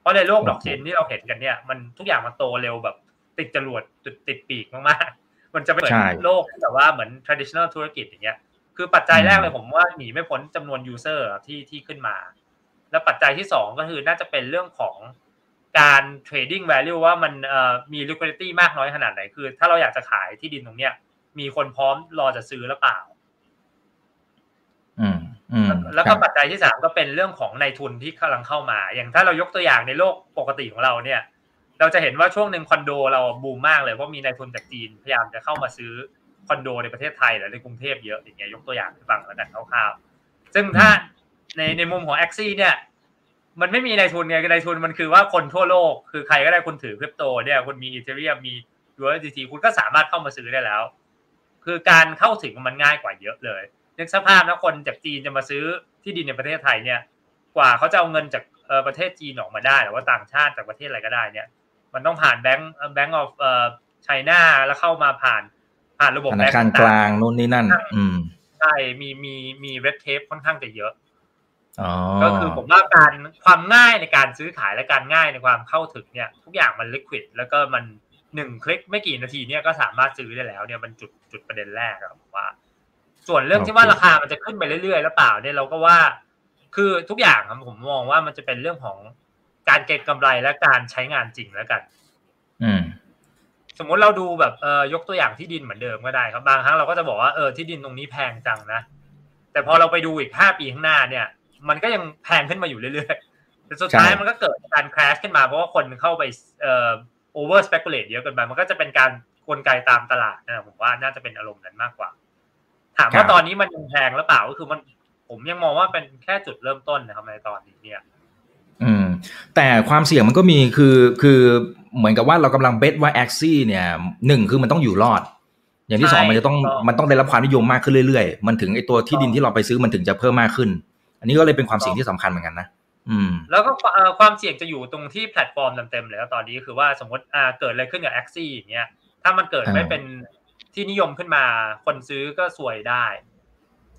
เพราะในโลกดอกเชนที่เราเห็นกันเนี่ยมันทุกอย่างมันโตเร็วแบบ ติดจรวดติดปีกมากๆ มันจะไม่เหมือนโลกแต่ว่าเหมือน traditional ธุรกิจอย่างเงี้ย คือปัจจัยแรกเลยผมว่าหนีไม่พ้นจำนวน user ที่ที่ขึ้นมา แล้วปัจจัยที่สองก็คือน่าจะเป็นเรื่องของ การ trading value ว่ามันมี liquidity มากน้อยขนาดไหนคือ ถ้าเราอยากจะขายที่ดินตรงเนี้ย มีคนพร้อมรอจะซื้อหรือเปล่าแล้วก็ปัจจัยที่สามก็เป็นเรื่องของนายทุนที่กำลังเข้ามา อย่างถ้าเรายกตัวอย่างในโลกปกติของเราเนี่ย เราจะเห็นว่าช่วงหนึ่งคอนโดเราบูมมากเลยเพราะมีนายทุนจากจีนพยายามจะเข้ามาซื้อคอนโดในประเทศไทยหรือในกรุงเทพเยอะอย่างเงี้ยยกตัวอย่างให้ฟังแล้วกันคร่าวๆซึ่งถ้าในในมุมของแอคซี่เนี่ย มันไม่มีในทุนไงในทุนมันคือว่าคนทั่วโลก คือใครก็ได้คุณถือคริปโตเนี่ยคุณมีอีเทเรียมมี USDT คุณก็สามารถเข้ามาซื้อได้แล้ว คือการเข้าถึงมันง่ายกว่าเยอะเลยนึกสภาพนะคนจากจีนจะมาซื้อที่ดินในประเทศไทยเนี่ย กว่าเขาจะเอาเงินจากประเทศจีนออกมาได้ หรือว่าต่างชาติจากประเทศอะไรก็ได้เนี่ย มันต้องผ่านแบงก์แบงก์ออฟเอ่อไชน่าแล้วเข้ามาผ่านผ่านระบบธนาคารกลางนู่นนี่นั่น อืมใช่มีมีมีเรดเทปค่อนข้างจะเยอะ ก็คือผมว่าการความง่ายในการซื้อขายและการง่ายในความเข้าถึงเนี่ย ทุกอย่างมันลิควิดแล้วก็มันหนึ่งคลิกไม่กี่นาทีเนี่ยก็สามารถซื้อได้แล้วเนี่ยมันจุดจุดประเด็นแรกครับว่า ส่วนเรื่องที่ว่าราคามันจะขึ้นไปเรื่อยๆ แล้วเปล่าเนี่ยเราก็ว่า คือทุกอย่างครับผมมองว่ามันจะเป็นเรื่องของการเก็งกำไรและการใช้งานจริงแล้วกัน อืมสมมติเราดูแบบเออยกตัวอย่างที่ดินเหมือนเดิมก็ได้ครับบางครั้งเราก็จะบอกว่าเออที่ดินตรงนี้แพงจังนะแต่พอเราไปดูอีกห้าปีข้างหน้าเนี่ย มันก็ยังแพงขึ้นมาอยู่เรื่อยๆแต่สุดท้ายมันก็เกิดการคราชขึ้นมาเพราะว่าคนเข้าไปเอ่อโอเวอร์สเปกุเลตเยอะเกินไปมันก็จะเป็นการกลไกตามตลาดนะผมว่าน่าจะเป็นอารมณ์นั้นมากกว่า ถามว่าตอนนี้มันยังแพงหรือเปล่าก็คือมันผมยังมองว่าเป็นแค่จุดเริ่มต้นนะครับในตอนนี้เนี่ย อืม แต่ความเสี่ยงมันก็มีคือคือเหมือนกับว่าเรากำลัง base ว่า Axie เนี่ยหนึ่งคือมันต้องอยู่รอด อย่างที่สองมันจะต้องมันต้องได้รับความนิยมมากขึ้นเรื่อยๆ มันถึงไอตัวที่ดินที่เราไปซื้อมันถึงจะเพิ่มมากขึ้น อันนี้ก็เลยเป็นความเสี่ยงที่สำคัญเหมือนกันนะอืมแล้วก็ความเสี่ยงจะอยู่ตรงที่แพลตฟอร์มเต็มๆเลยตอนนี้คือว่าสมมติอ่าเกิดอะไรขึ้นกับ Axie อย่างเงี้ยถ้ามันเกิดไม่เป็นที่นิยมขึ้นมา คนซื้อก็ซวยได้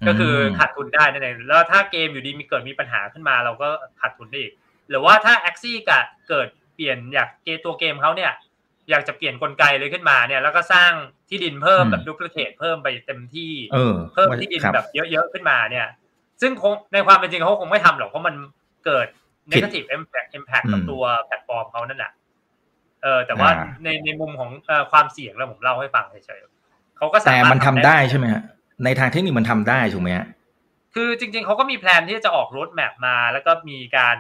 ก็คือขาดทุนได้นั่นเองแล้วถ้าเกมอยู่ดีๆมีเกิดมีปัญหาขึ้นมา เราก็ขาดทุนได้อีก หรือว่าถ้า Axie เกิดเปลี่ยนอยากเกตัวเกมเขาเนี่ย อยากจะเปลี่ยนกลไกเลยขึ้นมาเนี่ย แล้วก็สร้างที่ดินเพิ่มแบบ duplicate เพิ่มไปเต็มที่เพิ่มที่ดินแบบเยอะๆขึ้นมาเนี่ย ซึ่งคงในความเป็นจริงเขาคงไม่ทำหรอกเพราะมันเกิด negative impact impact กับตัวแพลตฟอร์มเขานั่นแหละเออแต่ว่าในในมุมของความเสี่ยงแล้วผมเล่าให้ฟังเฉยๆเขาก็แต่มันทำได้ใช่ไหมฮะในทางเทคนิคมันทำได้ถูกไหมฮะคือจริงๆเขาก็มี plan ที่จะออก roadmap มา แล้วก็มีการ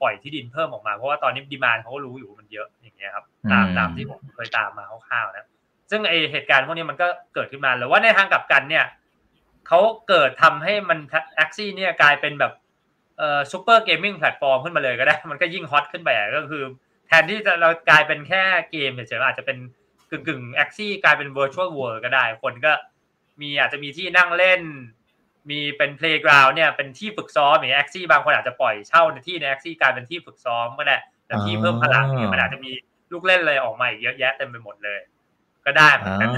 ปล่อยที่ดินเพิ่มออกมา เพราะว่าตอนนี้ demand เขาก็รู้อยู่มันเยอะอย่างเงี้ยครับตามตามที่ผมเคยตามมาคร่าวๆนะซึ่งไอเหตุการณ์พวกนี้มันก็เกิดขึ้นมาหรือว่าในทางกลับกันเนี่ย เขาเกิดทำให้มัน Axie เนี่ยกลายเป็นแบบเอ่อ super gaming platform ขึ้นมาเลยก็ได้ มันก็ยิ่ง hot ขึ้นไปก็คือ แทนที่จะเรากลายเป็นแค่เกมเฉยๆอาจจะเป็นกึ่งกึ่งแอคซี่กลายเป็นเวอร์ชวลเวิร์ก็ได้ คนก็มีอาจจะมีที่นั่งเล่น มีเป็น playground เนี่ยเป็นที่ฝึกซ้อมอย่าง Axie บางคนอาจจะปล่อยเช่าในที่ใน Axie กลายเป็นที่ฝึกซ้อมก็ได้แต่ที่เพิ่มพลังเนี่ยมันอาจจะมีลูกเล่นเลยออกมาอีกเยอะแยะเต็มไปหมดเลย ก็ได้เหมือนกัน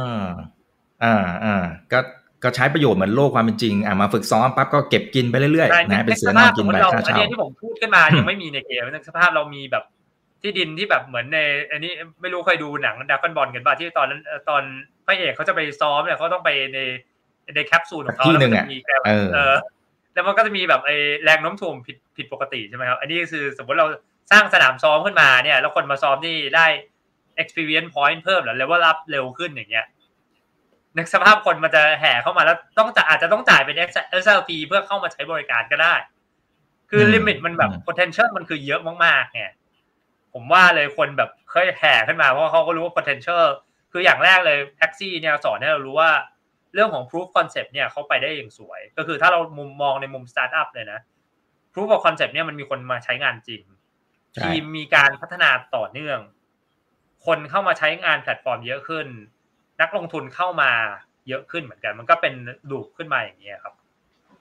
อ่าอ่าก็ ก็ใช้ประโยชน์เหมือนโลกความเป็นจริงอ่ามาฝึกซ้อมปั๊บก็เก็บกินไปเรื่อยๆนะเป็นเสือนอนกินไปค่าเช่าอันนี้ที่ผมพูดขึ้นมายังไม่มีในเกมนึกสภาพเรามีแบบที่ดินที่แบบเหมือนใน อันนี้ไม่รู้เคยดูหนังดักกันบอลกันป่ะที่ตอนนั้นตอนพระเอกเขาจะไปซ้อมเนี่ยเขาต้องไปในในแคปซูลของเขาแล้วมันมีแเออแล้วมันก็จะมีแบบไอ้แรงโน้มถ่วงผิดผิดปกติใช่ไหมครับ อันนี้คือสมมติเราสร้างสนามซ้อมขึ้นมาเนี่ย แล้วคนมาซ้อมที่ได้ experience point เพิ่มหรือ level up เร็วขึ้นอย่างเงี้ย นึกสภาพคนมันจะแห่เข้ามาแล้วต้องจะอาจจะต้องจ่ายเป็น SLP เพื่อเข้ามาใช้บริการก็ได้ คือ limit มันแบบ potential มันคือเยอะมากๆเนี่ยผมว่าเลยคนแบบเคยแห่ขึ้นมาเพราะเขาก็รู้ว่า potential คืออย่างแรกเลยแท็กซี่เนี่ยสอนให้เรารู้ว่าเรื่องของ proof concept เนี่ยเขาไปได้อย่างสวย ก็คือถ้าเรามุมมองในมุม startup เลยนะ proof of concept เนี่ยมันมีคนมาใช้งานจริง ทีมมีการพัฒนาต่อเนื่อง คนเข้ามาใช้งานแพลตฟอร์มเยอะขึ้น นักลงทุนเข้ามาเยอะขึ้นเหมือนกัน มันก็เป็นดูขึ้นมาอย่างนี้ครับ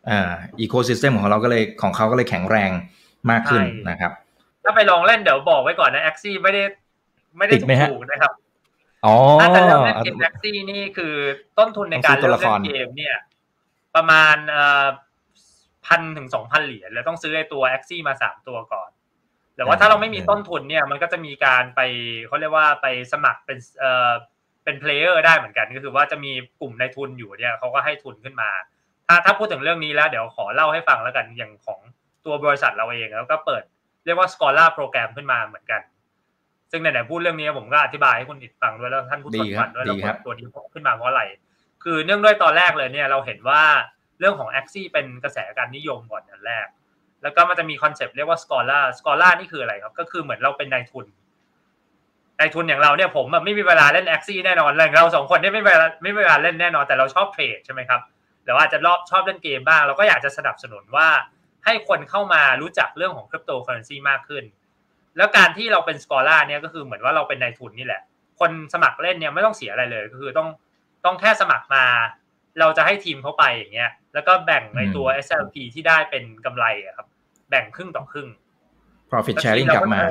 อ่า ecosystem ของเราก็เลยของเขาก็เลยแข็งแรงมากขึ้นนะครับ ถ้าไปลองเล่นเดี๋ยวบอกไว้ก่อนนะ Axie ไม่ได้ไม่ได้ถูกนะครับอ๋อถ้าจะเริ่มเล่นเกมแอคซี่นี่คือต้นทุนในการเริ่มเล่นเกมเนี่ย ประมาณเอ่อพันถึงสองพันเหรียญแล้วต้องซื้อไอตัว Axie มาสามตัวก่อนแต่ว่าถ้าเราไม่มีต้นทุนเนี่ย มันก็จะมีการไปเขาเรียกว่าไปสมัครเป็นเอ่อ เป็น player ได้เหมือนกันก็คือว่าจะมีกลุ่มนายทุนอยู่เนี่ยเขาก็ให้ทุนขึ้นมา ถ้าถ้าพูดถึงเรื่องนี้แล้วเดี๋ยวขอเล่าให้ฟังแล้วกันอย่างของตัวบริษัทเราเองแล้วก็เปิดเรียกว่า scholar program ขึ้นมาเหมือนกัน ซึ่งไหนๆพูดเรื่องนี้ผมก็อธิบายให้คุณอิกฟังด้วยแล้วท่านผู้ชมฟังด้วยแล้วตัวนี้ขึ้นมาเพราะอะไร คือเนื่องด้วยตอนแรกเลยเนี่ยเราเห็นว่าเรื่องของ Axie เป็นกระแสการนิยมก่อนอันแรก แล้วก็มันจะมี concept เรียกว่า scholar scholar นี่คืออะไรครับ ก็คือเหมือนเราเป็นนายทุน นายทุนอย่างเราเนี่ยผมไม่มีเวลาเล่น Axie แน่นอนเลยเราสองคนเนี่ยไม่เวลาไม่มีเวลาเล่นแน่นอนแต่เราชอบ trade ใช่ไหมครับหรือว่าจะรอบชอบเล่นเกมบ้าง เราก็อยากจะสนับสนุนว่าให้คนเข้ามารู้จักเรื่องของคริปโตเคอเรนซีมากขึ้น แล้วการที่เราเป็น scholar เนี่ยก็คือเหมือนว่าเราเป็นนายทุนนี่แหละ คนสมัครเล่นเนี่ยไม่ต้องเสียอะไรเลยก็คือต้องต้องแค่สมัครมา เราจะให้ทีมเขาไปอย่างเงี้ยแล้วก็แบ่งในตัว SLP ที่ได้เป็นกำไรครับแบ่งครึ่งต่อครึ่ง profit sharing กลับมา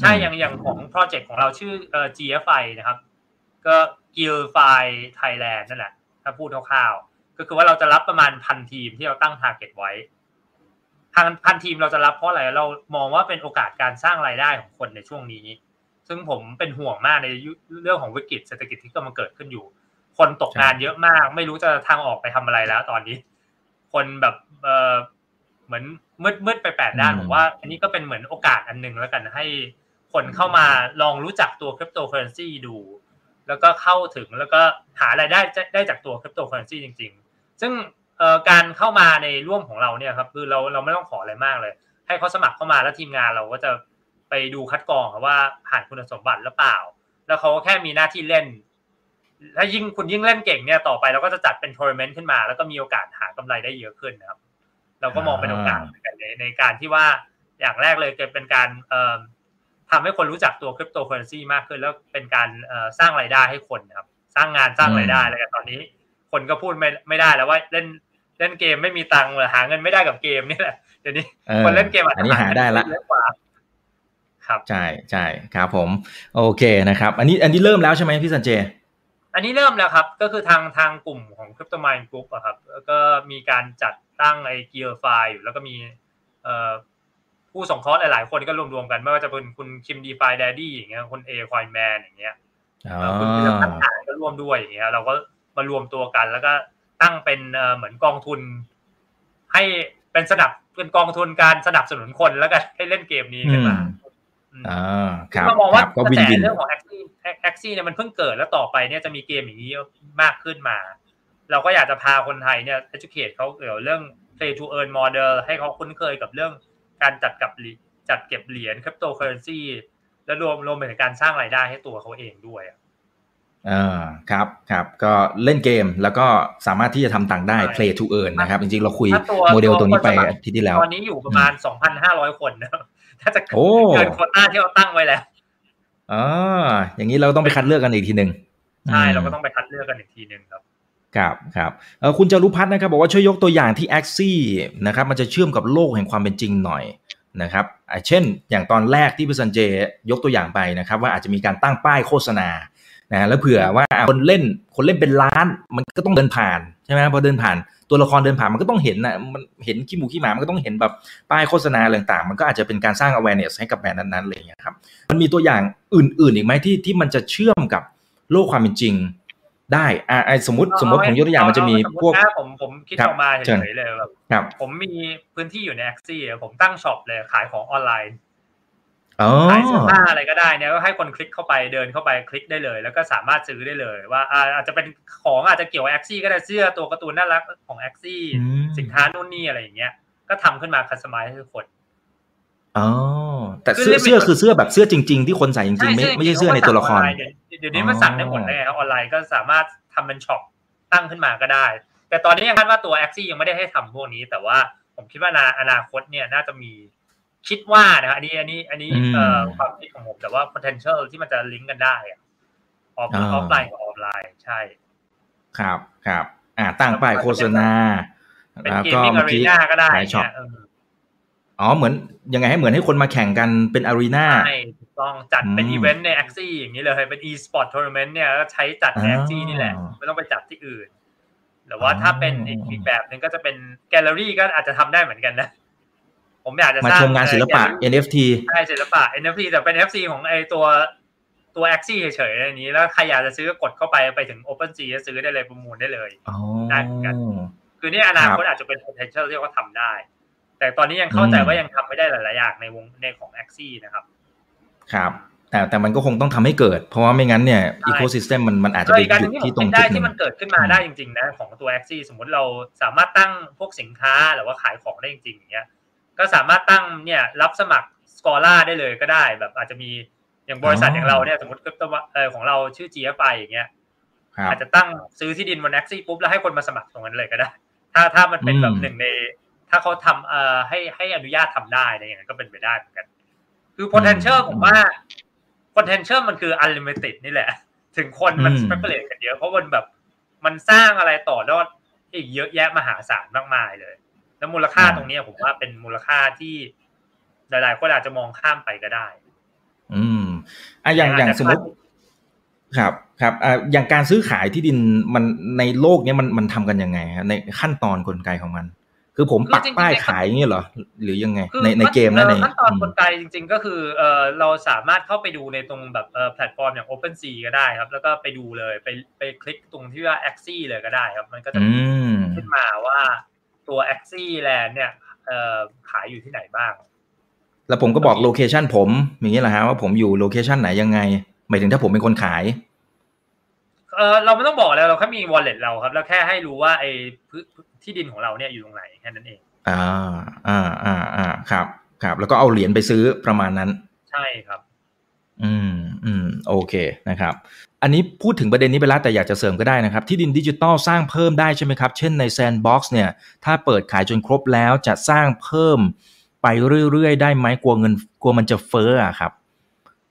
ใช่อย่างอย่างของโปรเจกต์ของเราชื่อเอ่อ GFI นะครับ ก็ Gilfy Thailand นั่นแหละ ถ้าพูดคร่าวๆก็คือว่าเราจะรับประมาณพันทีมที่เราตั้ง target ไว้พันพันทีมเราจะรับเพราะอะไรเรามองว่าเป็นโอกาสการสร้างรายได้ของคนในช่วงนี้ ซึ่งผมเป็นห่วงมากในเรื่องของวิกฤตเศรษฐกิจที่กำลังเกิดขึ้นอยู่ คนตกงานเยอะมาก ไม่รู้จะทางออกไปทำอะไรแล้วตอนนี้ คนแบบเออเหมือนมืดมืดไปแปดด้านผมว่า อันนี้ก็เป็นเหมือนโอกาสอันหนึ่งแล้วกันให้ คนเข้ามาลองรู้จักตัวคริปโตเคอเรนซีดู แล้วก็เข้าถึงแล้วก็หารายได้ได้จากตัวคริปโตเคอเรนซีจริง ๆ ซึ่งการเข้ามาในร่วมของเราเนี่ยครับคือเราเราไม่ต้องขออะไรมากเลย ให้เขาสมัครเข้ามาแล้วทีมงานเราก็จะไปดูคัดกรองว่าผ่านคุณสมบัติหรือเปล่า แล้วเขาก็แค่มีหน้าที่เล่นถ้ายิ่งคุณยิ่งเล่นเก่งเนี่ยต่อไปเราก็จะจัดเป็นทัวร์เมนต์ขึ้นมา แล้วก็มีโอกาสหากำไรได้เยอะขึ้นนะครับ เราก็มองเป็นโอกาสในในการที่ว่าอย่างแรกเลยจะเป็นการ ทำให้คนรู้จักตัวคริปโตเคอเรนซีมากขึ้น แล้วเป็นการสร้างรายได้ให้คนครับ สร้างงานสร้างรายได้อะไรกันตอนนี้ คนก็พูดไม่ไม่ได้แล้วว่าเล่นเล่นเกมไม่มีตังค์หาเงินไม่ได้กับเกมนี่แหละเดี๋ยวนี้คนเล่นเกมอันนี้หาได้ละครับใช่ใช่ครับผม โอเคนะครับ อันนี้อันนี้เริ่มแล้วใช่ไหมพี่สันเจ อันนี้เริ่มแล้วครับ ก็คือทางทางกลุ่มของ Crypto Mind Group อะครับก็มีการจัดตั้งไอ้ Gear File อยู่แล้วก็มีเอ่อ ผู้ส่งคอร์สหลายๆคนก็รวมๆกันไม่ว่าจะเป็นคุณ Kim DeFi Daddy อย่างเงี้ยคุณเอ Coinman อย่างเงี้ยคุณพิพัฒน์ก็ร่วมด้วยอย่างเงี้ยเราก็มารวมตัวกัน แล้วก็ตั้งเป็นเหมือนกองทุน ให้เป็นสนับเป็นกองทุนการสนับสนุนคนแล้วก็ให้เล่นเกมนี้ขึ้นมาอ่าครับก็มองว่าก็ win-win เรื่องของแอคซี่แอคซี่เนี่ยมันเพิ่งเกิดแล้วต่อไปเนี่ยจะมีเกมอย่างนี้มากขึ้นมา เราก็อยากจะพาคนไทยเนี่ย educate เขาเกี่ยวเรื่อง play to earn model ให้เขาคุ้นเคยกับเรื่อง การจัดกับจัดเก็บเหรียญคริปโตเคอเรนซีและรวมรวมไปถึงการสร้างรายได้ให้ตัวเขาเองด้วยอ่าครับครับก็เล่นเกมแล้วก็สามารถที่จะทำตังค์ได้ play to earn นะครับ จริงๆ เราคุยโมเดลตรงนี้ไปที่ที่แล้ว ตอนนี้อยู่ประมาณ 2,500 คนนะถ้าจะเกินโคต้าที่เราตั้งไว้แล้วอ๋ออย่างนี้เราต้องไปคัดเลือกกันอีกทีหนึ่งใช่ เราก็ต้องไปคัดเลือกกันอีกทีหนึ่งครับ ครับครับคุณจารุพัฒน์นะครับบอกว่าช่วยยกตัวอย่างที่ a x ซี่นะครับมันจะเชื่อมกับโลกแห่งความเป็นจริงหน่อยนะครับเช่น อย่างตอนแรกที่พี่สันเจยกตัวอย่างไปนะครับ ว่าอาจจะมีการตั้งป้ายโฆษณานะแล้วเผื่อว่าคนเล่นคนเล่นเป็นล้านมันก็ต้องเดินผ่านใช่ไหมพอเดินผ่านตัวละครเดินผ่านมันก็ต้องเห็นนะมันเห็นขี้หมูขี้หมามันก็ต้องเห็นแบบป้ายโฆษณาต่างๆ มันก็อาจจะเป็นการสร้าง awareness ให้กับแบรนด์นั้นๆอะไรอย่างเงี้ยครับมันมีตัวอย่างอื่นๆอีกไหมที่ที่มันจะเชื่อมกับโลกความเป็นจริง ได้อ่าสมมติสมมติผมยกตัวอย่างมันจะมีพวกผมผมคิดออกมาเฉยๆเลยแบบผมมีพื้นที่อยู่ใน Axie ผมตั้ง shop เลยขายของออนไลน์ขายเสื้อผ้าอะไรก็ได้เนี่ยก็ให้คนคลิกเข้าไปเดินเข้าไปคลิกได้เลย แล้วก็สามารถซื้อได้เลย ว่าอาจจะเป็นของอาจจะเกี่ยวกับ Axie ก็ได้เสื้อตัวการ์ตูนน่ารักของ Axie สินค้านู่นนี่อะไรอย่างเงี้ยก็ทำขึ้นมา customize ให้ทุกคนอ๋อแต่เสื้อเสื้อคือเสื้อแบบเสื้อจริง ๆ ที่คนใส่จริงๆไม่ไม่ใช่เสื้อในตัวละคร เดี๋ยวนี้มันสั่งได้หมดเลยออนไลน์ก็สามารถทำเป็น shop ตั้งขึ้นมาก็ได้ แต่ตอนนี้ยังคาดว่าตัว Axie ยังไม่ได้ให้ทำพวกนี้ แต่ว่าผมคิดว่าอนาคตเนี่ยน่าจะมีคิดว่านะอันนี้อันนี้อันนี้เอ่อความคิดของผมแต่ว่า potential ที่มันจะลิงก์กันได้อะออฟออฟไลน์กับออฟไลน์ใช่ ครับครับ อ่าตั้งป้ายโฆษณาเป็น gaming arena ก็ได้ shopอ๋อเหมือนยังไงให้เหมือนให้คนมาแข่งกันเป็น arena ใช่ถูก ต้องจัดเป็นอีเวนต์ใน Axie อย่างนี้เลยเป็น e-sport tournament เนี่ยก็ใช้จัดใน Axie นี่แหละไม่ต้องไปจัดที่อื่น หรือว่าถ้าเป็นอีกแบบหนึ่งก็จะเป็นแกลเลอรี่ก็อาจจะทำได้เหมือนกันนะผมอยากจะมาชมงานศิลปะ NFT ใช่ศิลปะ NFT แต่เป็น NFT ของไอตัวตัว a x ซี่เฉยๆอันนี้แล้วใครอยากจะซื้อกดเข้าไปไปถึง OpenSea ซื้อได้เลยประมูลได้เลยได้เหมือนกัน คือนี่อนาคตอาจจะเป็น potential ที่เขาทำได้ แต่ตอนนี้ยังเข้าใจว่ายังทำไม่ได้หลายๆอย่างในวงในของ a x ซี่นะครับ ครับแต่แต่มันก็คงต้องทำให้เกิด เพราะว่าไม่งั้นเนี่ยอีโคซิสเต็มมันมันอาจจะไปหยุดที่ตรงจุดได้ที่มันเกิดขึ้นมาได้จริงๆนะของตัว a x ซี่สมมติเราสามารถตั้งพวกสินค้าหรือว่าขายของได้จริงๆอย่างเงี้ยก็สามารถตั้งเนี่ยรับสมัครสกอร่าได้เลยก็ได้แบบอาจจะมีอย่างบริษัทอย่างเราเนี่ยสมมติตัวเออของเราชื่อ GFI อย่างเงี้ยอาจจะตั้งซื้อที่ดินบนแอคซี่ปุ๊บแล้วให้คนมาสมัครตรงนั้นเลยก็ได้ ถ้าถ้ามันเป็นแบบหนึ่งใน ถ้าเขาทำเอ่อให้ให้อนุญาตทำได้อะไรอย่างเงี้ยก็เป็นไปได้เหมือนกัน คือ potential ผมว่า potential มันคือ unlimited นี่แหละ ถึงคนมัน speculate กันเยอะเพราะมันแบบ มันสร้างอะไรต่อยอดอีกเยอะแยะมหาศาลมากมายเลย แล้วมูลค่าตรงนี้ผมว่าเป็นมูลค่าที่หลายๆคนอาจจะมองข้ามไปก็ได้ อืมอะอย่างอย่างสมมติครับครับอ่าอย่างการซื้อขายที่ดินมันในโลกนี้มันมันทำกันยังไงฮะในขั้นตอนกลไกของมัน คือผมปักป้ายขายอย่างนี้เหรอ หรือยังไง ในในเกมนั่นเองขั้นตอนกลไกจริง ๆ ก็คือเออเราสามารถเข้าไปดูในตรงแบบเออแพลตฟอร์มอย่าง OpenSea ก็ได้ครับ แล้วก็ไปดูเลยไปไปคลิกตรงที่ว่า a x ซี่เลยก็ได้ครับ มันก็จะขึ้นมาว่าตัว a x ซี่แลนด์เนี่ยขายอยู่ที่ไหนบ้าง แล้วผมก็บอก location ผมอย่างนี้แหละฮะว่าผมอยู่ location ไหนยังไงหมายถึงถ้าผมเป็นคนขาย เออเราไม่ต้องบอกแล้วเราแค่มี wallet เราครับแล้วแค่ให้รู้ว่าไอ้ที่ดินของเราเนี่ยอยู่ตรงไหนแค่นั้นเอง อ่าอ่าอ่าอ่าครับ ครับ แล้วก็เอาเหรียญไปซื้อประมาณนั้น ใช่ครับ อืมอืมโอเคนะครับ อันนี้พูดถึงประเด็นนี้ไปแล้วแต่อยากจะเสริมก็ได้นะครับ ที่ดินดิจิตอลสร้างเพิ่มได้ใช่ไหมครับ เช่นใน Sandbox เนี่ย ถ้าเปิดขายจนครบแล้วจะสร้างเพิ่มไปเรื่อยๆ ได้ไหมกลัวเงินกลัวมันจะเฟ้ออะครับ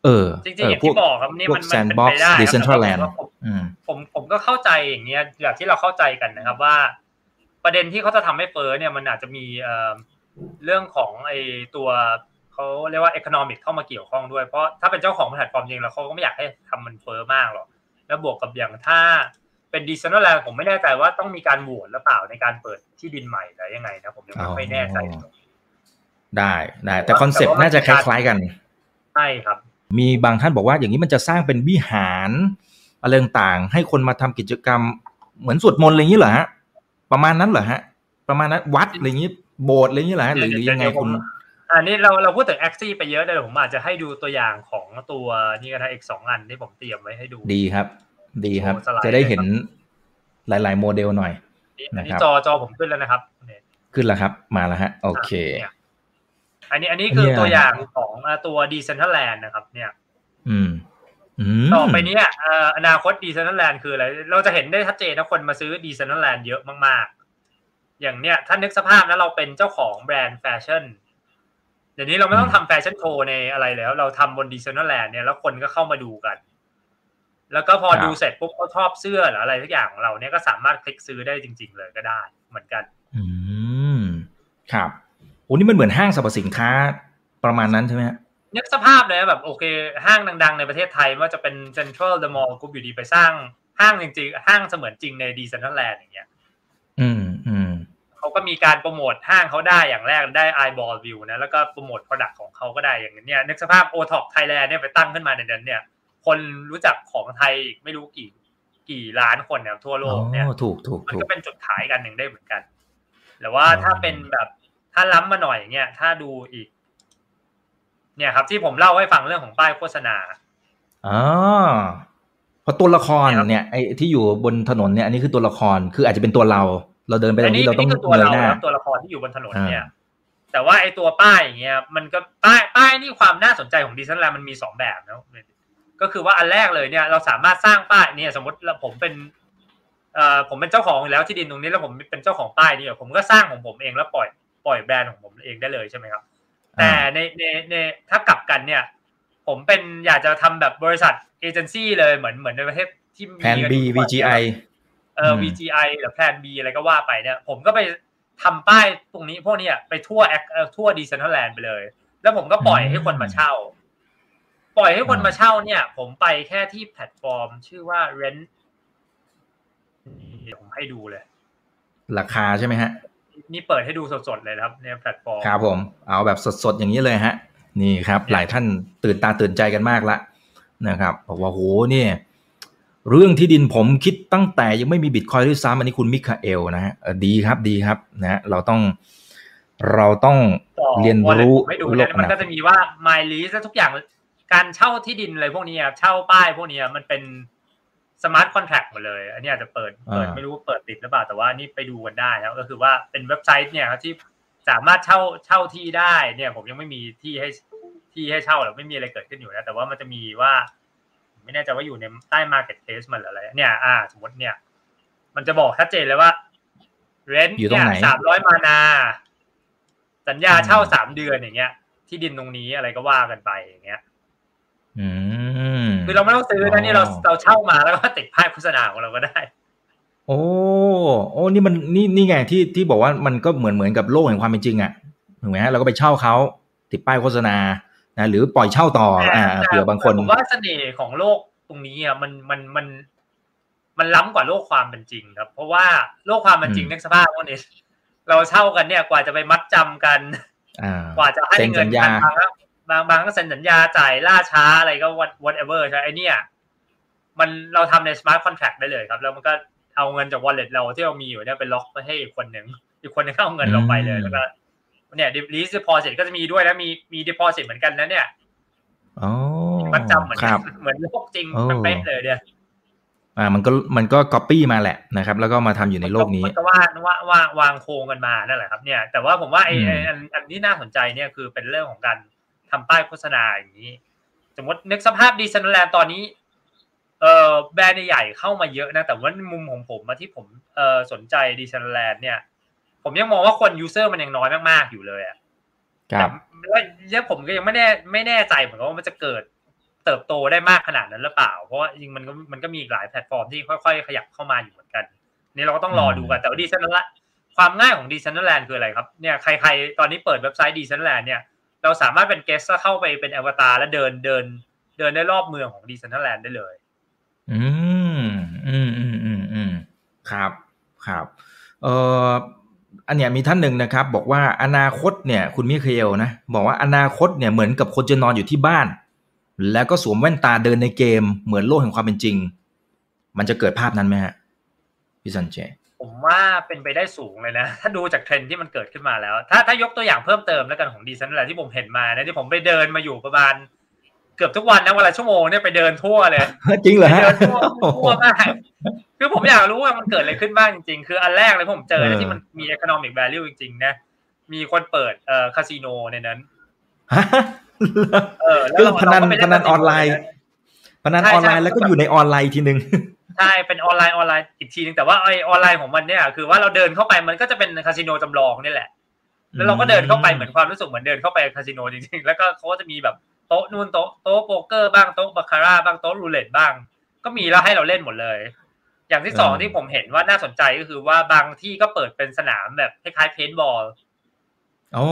เออจริงๆอย่างที่บอกครับนี่มันเป็นไปได้ครับผมผมก็เข้าใจอย่างเงี้ยอย่างที่เราเข้าใจกันนะครับว่า ประเด็นที่เขาจะทำให้เฟ้อเนี่ยมันอาจจะมีเรื่องของไอ้ตัวเขาเรียกว่า economic เข้ามาเกี่ยวข้องด้วยเพราะถ้าเป็นเจ้าของแพลตฟอร์มจริงแล้วเขาก็ไม่อยากให้ทำมันเฟ้อมากหรอกแล้วบวกกับอย่างถ้าเป็น Decentraland ผมไม่แน่ใจว่าต้องมีการโหวตหรือเปล่าในการเปิดที่ดินใหม่หรือยังไงนะผมยังไม่แน่ใจได้ได้แต่ concept น่าจะคล้ายๆกันใช่ครับ มีบางท่านบอกว่าอย่างนี้มันจะสร้างเป็นวิหารอะไรต่างๆ ให้คนมาทำกิจกรรมเหมือนสวดมนต์อะไรอย่างนี้เหรอฮะประมาณนั้นเหรอฮะ ประมาณนั้นวัดอะไรอย่างนี้โบสถ์อะไรอย่างนี้เหรอฮะหรือหรือยังไงคุณอันนี้เราเราพูดถึงแอคซี่ไปเยอะเลยผมอาจจะให้ดูตัวอย่างของตัวนี่ก็ได้อีกสองอันที่ผมเตรียมไว้ให้ดู ดีครับ ดีครับโชว์สไลด์จะได้เห็นหลาย ๆ โมเดลหน่อยอันนี้นะครับจอจอผมขึ้นแล้วนะครับเนี่ยขึ้นแล้วครับ มาแล้วฮะ โอเคนี่ย อันนี้อันนี้คือเนี่ยตัวอย่างของอ่าตัว Decentraland นะครับ เนี่ยอืมอืมต่อไปเนี้ยเอ่ออนาคต Decentraland คืออะไร เราจะเห็นได้ชัดเจนนะคนมาซื้อ Decentraland เยอะมากๆ อย่างเนี้ยถ้านึกสภาพนะเราเป็นเจ้าของแบรนด์แฟชั่นเดี๋ยวนี้เราไม่ต้องทำแฟชั่นโชว์ในอะไรแล้ว เราทำบน Decentraland เนี่ยแล้วคนก็เข้ามาดูกัน แล้วก็พอดูเสร็จปุ๊บเขาชอบเสื้อหรืออะไรทุกอย่างของเราเนี่ยก็สามารถคลิกซื้อได้จริง ๆ เลยก็ได้เหมือนกัน อืมครับ โอ้นี่มันเหมือนห้างสรรพสินค้าประมาณนั้นใช่ไหมฮะนึกสภาพเลยนะแบบโอเค ห้างดัง ๆ ในประเทศไทยไม่ว่าจะเป็นเซ็นทรัลเดอะมอลล์กรุ๊ปอยู่ดีไปสร้างห้างจริงๆห้างเสมือนจริงใน Decentraland อย่างเงี้ย อืมอืมเขาก็มีการโปรโมทห้างเขาได้อย่างแรกได้ eyeball view นะ แล้วก็โปรโมท product ของเขาก็ได้อย่างเนี้ยนึกสภาพ o t o p Thailand เนี่ยไปตั้งขึ้นมาในนั้น เนี่ย คนรู้จักของไทยอีกไม่รู้กี่ กี่ล้านคนเนี่ยทั่วโลกเนี่ยอ๋อถูกถูกมันถูกก็เป็นจุดขายกันหนึ่งได้เหมือนกันหรือว่าอ๋อถ้าเป็นแบบ ถ้าล้ำมาหน่อยอย่างเงี้ยถ้าดูอีก เนี่ยครับ ที่ผมเล่าให้ฟังเรื่องของป้ายโฆษณาอ๋อเพราะตัวละครเนี่ยครับเนี่ยไอ้ที่อยู่บนถนนเนี่ยอันนี้คือตัวละครคืออาจจะเป็นตัวเรา เราเดินไปตรงนี้เราต้องคือตัวเงยเราหน้าครับตัวละครที่อยู่บนถนนเนี่ยอ่าแต่ว่าไอ้ตัวป้ายอย่างเงี้ยมันก็ป้ายป้ายนี่ความน่าสนใจของดิสนีย์แลนด์มันมีสองแบบนะก็คือว่าอันแรกเลยเนี่ย เราสามารถสร้างป้ายเนี่ยสมมติผมเป็นเอ่อผมเป็นเจ้าของอยู่แล้วที่ดินตรงนี้แล้วผมเป็นเจ้าของป้ายนี่ผมก็สร้างของผมเองแล้วปล่อย ปล่อยแบรนด์ของผมเองได้เลยใช่ไหมครับ แต่ในในในถ้ากลับกันเนี่ย ผมเป็นอยากจะทำแบบบริษัทเอเจนซี่เลยเหมือนเหมือนในประเทศที่มี Plan B อยู่ทุกวันเนี่ย VGI เอออืม VGI หรือแพลน B อะไรก็ว่าไปเนี่ย ผมก็ไปทำป้ายตรงนี้พวกเนี้ยไปทั่วแอคเอ่อทั่ว Decentraland ไปเลย แล้วผมก็ปล่อยให้คนมาเช่า ปล่อยให้คนมาเช่าเนี่ย ผมไปแค่ที่แพลตฟอร์ม ชื่อว่า Rent นี่ผมให้ดูเลย ราคาใช่ไหมฮะ นี่เปิดให้ดูสดๆเลยนะครับในแพลตฟอร์มครับผมเอาแบบสดๆอย่างนี้เลยฮะ นี่ครับเนี่ยหลายท่านตื่นตาตื่นใจกันมากละนะครับบอกว่าโหเนี่ยเรื่องที่ดินผมคิดตั้งแต่ยังไม่มีบิตคอยน์ด้วยซ้ำอันนี้คุณมิคาเอลนะฮะเออดีครับดีครับนะฮะเราต้องเราต้องต่อเรียนรู้ไม่ดูโลเนี่ยกมันนะก็จะมีว่า my lease และทุกอย่างการเช่าที่ดินอะไรพวกนี้ครับเช่าป้ายพวกนี้มันเป็น smart contract หมดเลย อันนี้อาจจะเปิดเปิดอ่าไม่รู้เปิดติดหรือเปล่าแต่ว่านี่ไปดูกันได้นะก็คือว่าเป็นเว็บไซต์เนี่ยครับที่สามารถเช่าเช่าที่ได้เนี่ย ผมยังไม่มีที่ให้ที่ให้เช่าหรือไม่มีอะไรเกิดขึ้นอยู่นะแต่ว่ามันจะมีว่า ไม่แน่ใจว่าอยู่ในใต้ marketplace มันหรืออะไร เนี่ย อ่า สมมติเนี่ย มันจะบอกชัดเจนเลยว่า rent อยู่ตรงเนี่ยไหนสามร้อยมานา สัญญาอืมเช่าสามเดือนอย่างเงี้ย ที่ดินตรงนี้อะไรก็ว่ากันไปอย่างเงี้ย อืม คือเราไม่ต้องซื้อนะนี่เราเราเช่ามาแล้วก็ติดป้ายโฆษณาของเราก็ได้ โอ้โอ้นี่มันนี่นี่ไงที่ที่บอกว่ามันก็เหมือนเหมือนกับโลกแห่งความเป็นจริงอะถูกไหมฮะเราก็ไปเช่าเขาติดป้ายโฆษณานะหรือปล่อยเช่าต่อ อ่าเผื่อบางคนผมว่าเสน่ห์ของโลกตรงนี้อะมันมันมัน มันล้ำกว่าโลกความเป็นจริงครับ เพราะว่าโลกความเป็นจริงอืมนึกสภาพว่าเนี่ยเราเช่ากันเนี่ยกว่าจะไปมัดจำกันอ่ากว่าจะให้เซ็นเงิสันญญากันบางก็ บางบางก็เซ็นสัญญาจ่ายล่าช้าอะไรก็ what whatever ใช่ไหมไอเนี่ยมันเราทำใน smart contract ได้เลยครับ แล้วมันก็เอาเงินจาก wallet เราที่เรามีอยู่เนี่ยไปล็อกไปให้อีกคนหนึ่งอีกคนหนึงก็เอาเงินเราไปเลยแล้วก็เนี่ย lease deposit ก็จะมีด้วยนะมีมี deposit เหมือนกันนะเนี่ยอ๋อมัดจำเหมือนคกัรันบเหมือนโลกจริงโอ้เป๊ะๆเลยเนี่ยอ่ามันก็มันก็ก๊อปปี้มาแหละนะครับ แล้วก็มาทำอยู่ในโลกนี้มันก็ว่าว่าว่าวางโครงกันมานั่นแหละครับ เนี่ย แต่ว่าผมว่าไอ้อืมไอ้อันอันที่น่าสนใจเนี่ยคือเป็นเรื่องของการ ทำป้ายโฆษณาอย่างนี้ สมมตินึกสภาพ Decentraland ตอนนี้เอ่อแบรนด์ใหญ่ๆเข้ามาเยอะนะ แต่ว่าในมุมของผมมาที่ผมเอ่อสนใจ Decentraland เนี่ย ผมยังมองว่าคน user มันยังน้อยมากๆอยู่เลยอะครับแต่ว่าแล้วผมก็ยังไม่แน่ไม่แน่ใจเหมือนกันว่ามันจะเกิดเติบโตได้มากขนาดนั้นหรือเปล่า เพราะว่าจริงๆมันก็มันก็มีอีกหลายแพลตฟอร์มที่ค่อยๆ ขยับเข้ามาอยู่เหมือนกัน นี่เราก็ต้องรอดูกัน แต่ว่า Decentraland ความง่ายของ Decentraland คืออะไรครับเนี่ยใครๆตอนนี้เปิดเว็บไซต์ Decentraland เนี่ย เราสามารถเป็น guest เข้าไปเป็นอวตารแล้วเดินเดิน เดินได้รอบเมืองของ Decentraland ได้เลย อืมอืมอืมอืมอืมครับครับ เอ่ออันเนี้ยมีท่านหนึ่งนะครับ บอกว่าอนาคตเนี่ย คุณมิเคลนะบอกว่าอนาคตเนี่ยเหมือนกับคนจะนอนอยู่ที่บ้าน แล้วก็สวมแว่นตาเดินในเกม เหมือนโลกแห่งความเป็นจริง มันจะเกิดภาพนั้นไหมฮะพี่สันเจ ผมว่าเป็นไปได้สูงเลยนะ ถ้าดูจากเทรนด์ที่มันเกิดขึ้นมาแล้ว ถ้าถ้ายกตัวอย่างเพิ่มเติมแล้วกันของดีซันแหละที่ผมเห็นมานะที่ผมไปเดินมาอยู่ประมาณเกือบทุกวันนะวันละชั่วโมงเนี่ยไปเดินทั่วเลย จริงเหรอไปฮะเดินทั่วทั่วมากคือผมอยากรู้ว่ามันเกิดอะไรขึ้นบ้างจริงๆ คืออันแรกเลยผมเจอเออที่มันมี economic value จริงๆ นะ มีคนเปิดเอ่อคาสิโนในนั้นฮะเออแล้วคือเราพนันเราก็ไปเล่พนันออนไลน์คาสิโใพนันใช่ออนไลน์ใช่แล้วก็อยู่ในออนไลน์อีกทีหนึ่ง ใช่เป็นออนไลน์ออนไลน์อีกทีนึงแต่ว่าไอออนไลน์ของมันเนี่ยคือว่าเราเดินเข้าไปมันก็จะเป็นคาสิโนจำลองนี่แหละ แล้วเราก็เดินเข้าไปเหมือนความรู้สึกเหมือนเดินเข้าไปคาสิโนจริงๆแล้วก็เขาก็จะมีแบบโต๊ะนู่นโต๊ะโต๊ะโป๊กเกอร์บ้างโต๊ะบาคาร่าบ้างโต๊ะรูเล็ตบ้าง ก็มีแล้วให้เราเล่นหมดเลย อย่างที่สองเออที่ผมเห็นว่าน่าสนใจก็คือว่าบางที่ก็เปิดเป็นสนามแบบคล้ายๆเพนบอลโอ้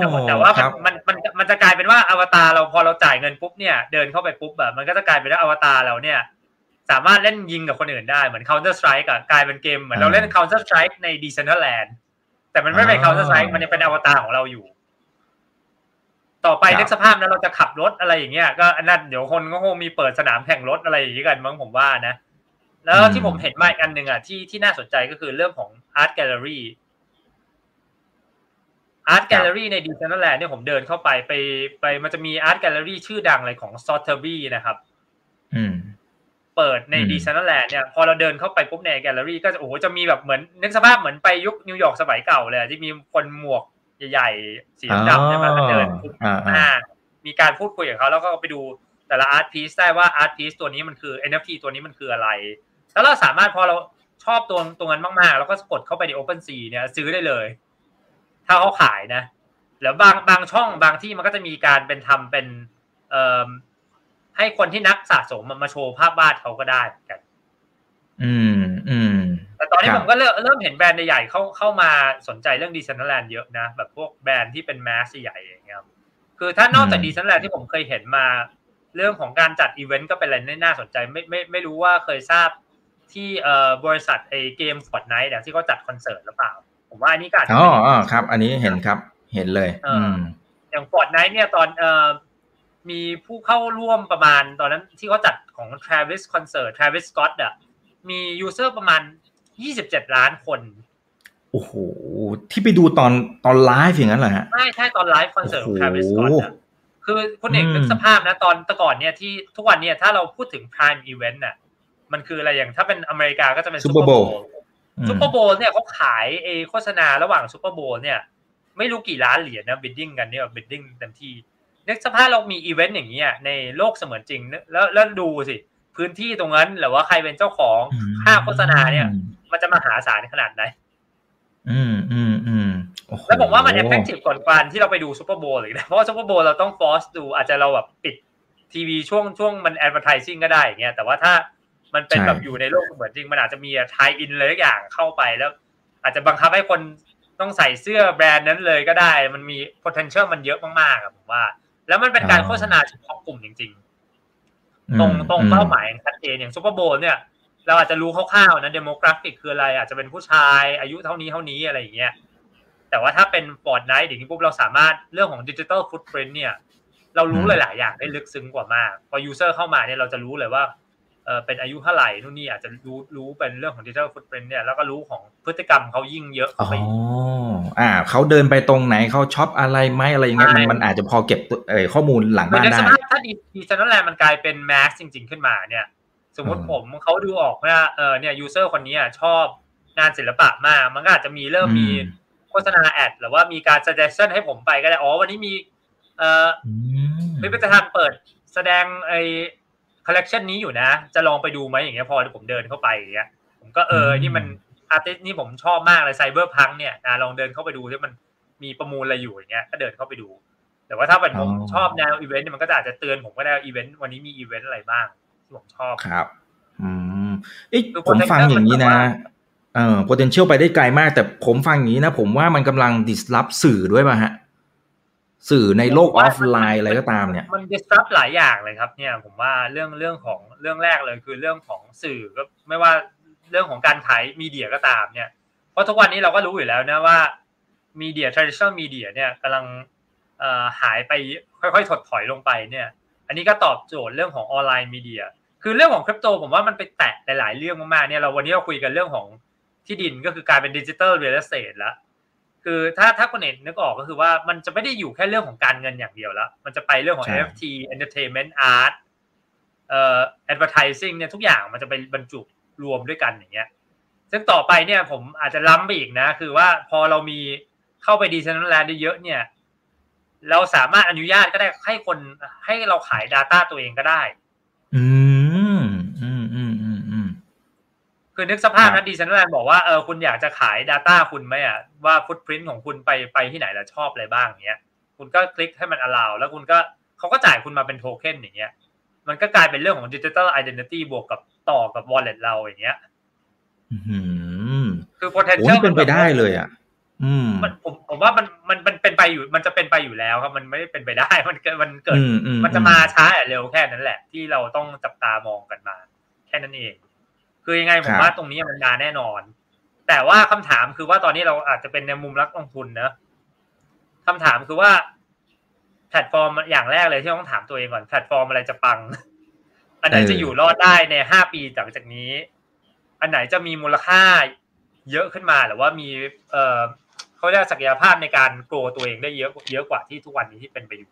แต่ว่าแต่ว่าครับมันมันมันมันจะกลายเป็นว่าอวตารเราพอเราจ่ายเงินปุ๊บเนี่ย เดินเข้าไปปุ๊บแบบมันก็จะกลายเป็นว่าอวตารเราเนี่ย สามารถเล่นยิงกับคนอื่นได้เหมือน Counter Strike อะกลายเป็นเกมเหมือนเราเล่น Counter Strike ใน Decentraland แต่มันไม่เป็น Counter Strike มันยังเป็นอวตารของเราอยู่ ต่อไปนึกสภาพนั้นเราจะขับรถอะไรอย่างเงี้ยก็อันนั้นเดี๋ยวคนก็คงมีเปิดสนามแข่งรถอะไรอย่างงี้กันมั้งผมว่านะ แล้วที่ผมเห็นมาอีกอันหนึ่งอะที่ที่น่าสนใจก็คือเรื่องของ Art Gallery Art Gallery ใน Decentraland เนี่ยผมเดินเข้าไปไปไปมันจะมี Art Gallery ชื่อดังเลยของ s o t h e b y นะครับ อืม เปิดในอืม Decentraland เนี่ยพอเราเดินเข้าไปปุ๊บในแกลเลอรี่ก็จะโอ้โหจะมีแบบเหมือนนึกสภาพเหมือนไปยุคนิวยอร์กสมัยเก่าเลยอะที่มีคนหมวกใหญ่ๆสีดำๆเนี่ยมาเดินอ่าอ่าอ่ามีการพูดคุยกับเขาแล้วก็ไปดูแต่ละอาร์ตพีซได้ว่าอาร์ตพีซตัวนี้มันคือ NFT ตัวนี้มันคืออะไร แล้วเราสามารถพอเราชอบตัวตรงนั้นมากๆ แล้วก็กดเข้าไปใน OpenSea เนี่ยซื้อได้เลย ถ้าเขาขายนะ แล้วบางบางช่องบางที่มันก็จะมีการเป็นทำเป็นเอ่อ ให้คนที่นักสะสมมันมาโชว์ภาพวาดเขาก็ได้เหมือนกัน อืม อืม แต่ตอนนี้ครับผมก็เริ่มเริ่มเห็นแบรนด์ใหญ่ๆเข้าเข้ามาสนใจเรื่องดี c ซ n น r แลนด์เยอะนะ แบบพวกแบรนด์ที่เป็น mass ใหญ่ๆอย่างเงี้ยครับคือถ้านอกจากดี c ซ n น r แลนด์ที่ผมเคยเห็นมา เรื่องของการจัดอีเวนต์ก็เป็นอะไรที่น่าสนใจ ไม่ไม่ไม่รู้ว่าเคยทราบที่เอ่อบริษัทไอเกม Fortnite ที่เขาจัดคอนเสิร์ตหรือเปล่า ผมว่าอันนี้ก็อาจจะอ๋อเป็นอ๋อครับ อันนี้เห็นครับ เห็นเลยเอออือืมอย่าง Fortnite เนี่ยตอนเอ่อ มีผู้เข้าร่วมประมาณตอนนั้นที่เขาจัดของ Travis Concert Travis Scott อะมี user ประมาณ 27 ล้านคน โอ้โห ที่ไปดูตอนตอนไลฟ์อย่างนั้นเหรอฮะ ใช่ใช่ตอนไลฟ์คอนเสิร์ตของโอ้โห Travis Scott อะคือคุณเอกอืมนึกสภาพนะตอนแต่ก่อนเนี่ยที่ทุกวันเนี่ยถ้าเราพูดถึง Prime Event น่ะมันคืออะไรอย่างถ้าเป็นอเมริกาก็จะเป็น Super Super Bowl Bowl อืม Super Bowl เนี่ยเขาขายเอโฆษณาระหว่าง Super Bowl เนี่ย ไม่รู้กี่ล้านเหรียญนะ bidding กันเนี่ย bidding เต็มที่ นึกสภาพเรามีอีเวนต์อย่างนี้ยในโลกเสมือนจริงนึกแล้วแล้วดูสิ พื้นที่ตรงนั้นหรือว่าใครเป็นเจ้าของค่าโฆษณาเนี่ย มันจะมหาศาลขนาดไหนอืมอืมอืมโอ้โหแล้วผมว่ามัน effectiveกว่าการที่เราไปดู Super Bowl เลยนะเพราะว่า Super Bowl เราต้อง force ดูอาจจะเราแบบปิดทีวีช่วงช่วงมัน advertising ก็ได้อย่างเงี้ยแต่ว่าถ้ามันเป็นแบบอยู่ในโลกเสมือนจริง มันอาจจะมี tie-in เลยทุกอย่างเข้าไปแล้ว อาจจะบังคับให้คนต้องใส่เสื้อแบรนด์นั้นเลยก็ได้ มันมี potential มันเยอะมากๆอะผมว่า แล้วมันเป็นการโฆษณาเฉพาะกลุ่มจริง ๆ ตรงตรงเป้าหมายชัดเจนอย่าง Super Bowl เนี่ย เราอาจจะรู้คร่าวๆนะ demographic คืออะไร อาจจะเป็นผู้ชายอายุเท่านี้เท่านี้อะไรอย่างเงี้ยแต่ว่าถ้าเป็น Fortnite อย่างนี้ปุ๊บเราสามารถเรื่องของ digital footprint เนี่ย เรารู้อืมหลาย ๆ อย่างได้ลึกซึ้งกว่ามาก พอ user เข้ามาเนี่ยเราจะรู้เลยว่า เออเป็นอายุเท่าไหร่นู่นนี่อาจจะรู้รู้เป็นเรื่องของ digital footprint เนี่ยแล้วก็รู้ของพฤติกรรมเขายิ่งเยอะอ๋เข้าอไปอีกอ่าเขาเดินไปตรงไหนเขาช็อปอะไรไหมอะไรอย่างเงี้ยมันใช่มันอาจจะพอเก็บตัวเอ่อข้อมูลหลังคือบ้านในสได้ภาพถ้าดี Decentraland มันกลายเป็น mass จริง ๆขึ้นมาเนี่ย สมมติอืมผมเขาดูออกว่าเออเนี่ย user คนนี้อะชอบงานศิลปะมากมันก็อาจจะมีเริ่มมีอืมโฆษณา ad หรือว่ามีการ suggestion ให้ผมไปก็ได้อ๋อวันนี้มีเอ่ออืมพิพิธภัณฑ์เปิดแสดงไอ้ คอลเลกชันนี้อยู่นะ จะลองไปดูไหมอย่างเงี้ยพอผมเดินเข้าไปอย่างเงี้ยผมก็เออนี่มัน artist นี่ผมชอบมากเลย cyberpunk เนี่ยนะลองเดินเข้าไปดูที่มันมีประมูลอะไรอยู่อย่างเงี้ยก็เดินเข้าไปดู แต่ว่าถ้าเป็นผมชอบแนวอีเวนต์เนี่ยมันก็จะอาจจะเตือนผมก็ได้อีเวนต์วันนี้มีอีเวนต์อะไรบ้างที่ผมชอบครับ อืมเอ๊ะคือผมฟังอย่างนี้นะ potential มันแบบว่าเออ potential ไปได้ไกลมาก แต่ผมฟังอย่างนี้นะ ผมว่ามันกำลัง disrupt สื่อด้วยป่ะฮะ สื่อในโลกออฟไลน์อะไรก็ตามเนี่ยมัน disrupt หลายอย่างเลยครับ เนี่ยผมว่าเรื่องเรื่องของเรื่องแรกเลยคือเรื่องของสื่อก็ไม่ว่าเรื่องของการขาย media ก็ตามเนี่ยเพราะทุกวันนี้เราก็รู้อยู่แล้วนะว่ามีเดีย traditional media เนี่ยกำลังหายไปค่อยๆถดถอยลงไปเนี่ยอันนี้ก็ตอบโจทย์เรื่องของ online media คือเรื่องของคริปโตผมว่ามันไปแตะหลายๆเรื่องมากๆเนี่ยเราวันนี้เราคุยกันเรื่องของที่ดินก็คือการเป็น digital real estate แล้ว คือถ้าถ้าคนเห็นนึกออกก็คือว่ามันจะไม่ได้อยู่แค่เรื่องของการเงินอย่างเดียวแล้ว มันจะไปเรื่องของ NFT entertainment art เอ่อ advertising เนี่ยทุกอย่างมันจะไปบรรจุรวมด้วยกันอย่างเงี้ย ซึ่งต่อไปเนี่ยผมอาจจะล้ำไปอีกนะ คือว่าพอเรามีเข้าไปดีเซนแลนด์ได้เยอะเนี่ย เราสามารถอนุญาตก็ได้ให้คนให้เราขาย Data ตัวเองก็ได้ อืมอืมอืมอืมอืม คือนึกสภาพนะดีเซนแลนด์บอกว่าเออคุณอยากจะขาย Data คุณไหมอะว่าฟุตพิ้นของคุณไปไปที่ไหนแล้วชอบอะไรบ้างเงี้ยคุณก็คลิกให้มัน allow แล้วคุณก็เขาก็จ่ายคุณมาเป็นโทเค็นอย่างเงี้ยมันก็กลายเป็นเรื่องของ digital identity บวกกับต่อกับ wallet เราอย่างเงี้ยอืมคือโอ้ potential นี่เป็นไปได้เลยอะอืมมันผมผมว่ามันมันมันเป็นไปอยู่ มันจะเป็นไปอยู่แล้วครับ มันไม่ได้เป็นไปได้ มันเกิดมันเกิดอืมอืมันจะมาช้าหรือเร็วแค่นั้นแหละ ที่เราต้องจับตามองกันมา แค่นั้นเอง คือยังไงผมว่าตรงนี้มันมาแน่นอน แต่ว่าคำถามคือว่าตอนนี้เราอาจจะเป็นในมุมรักลงทุนนะคำถามคือว่าแพลตฟอร์มอย่างแรกเลยที่ต้องถามตัวเองก่อนแพลตฟอร์มอะไรจะปัง อันไหนจะอยู่รอดได้ในห้าปีจากจากนี้ อันไหนจะมีมูลค่าเยอะขึ้นมาหรือว่ามีเอ่อเขาเรียกศักยภาพในการ grow ตัวเองได้เยอะเยอะกว่าที่ทุกวันนี้ที่เป็นไปอยู่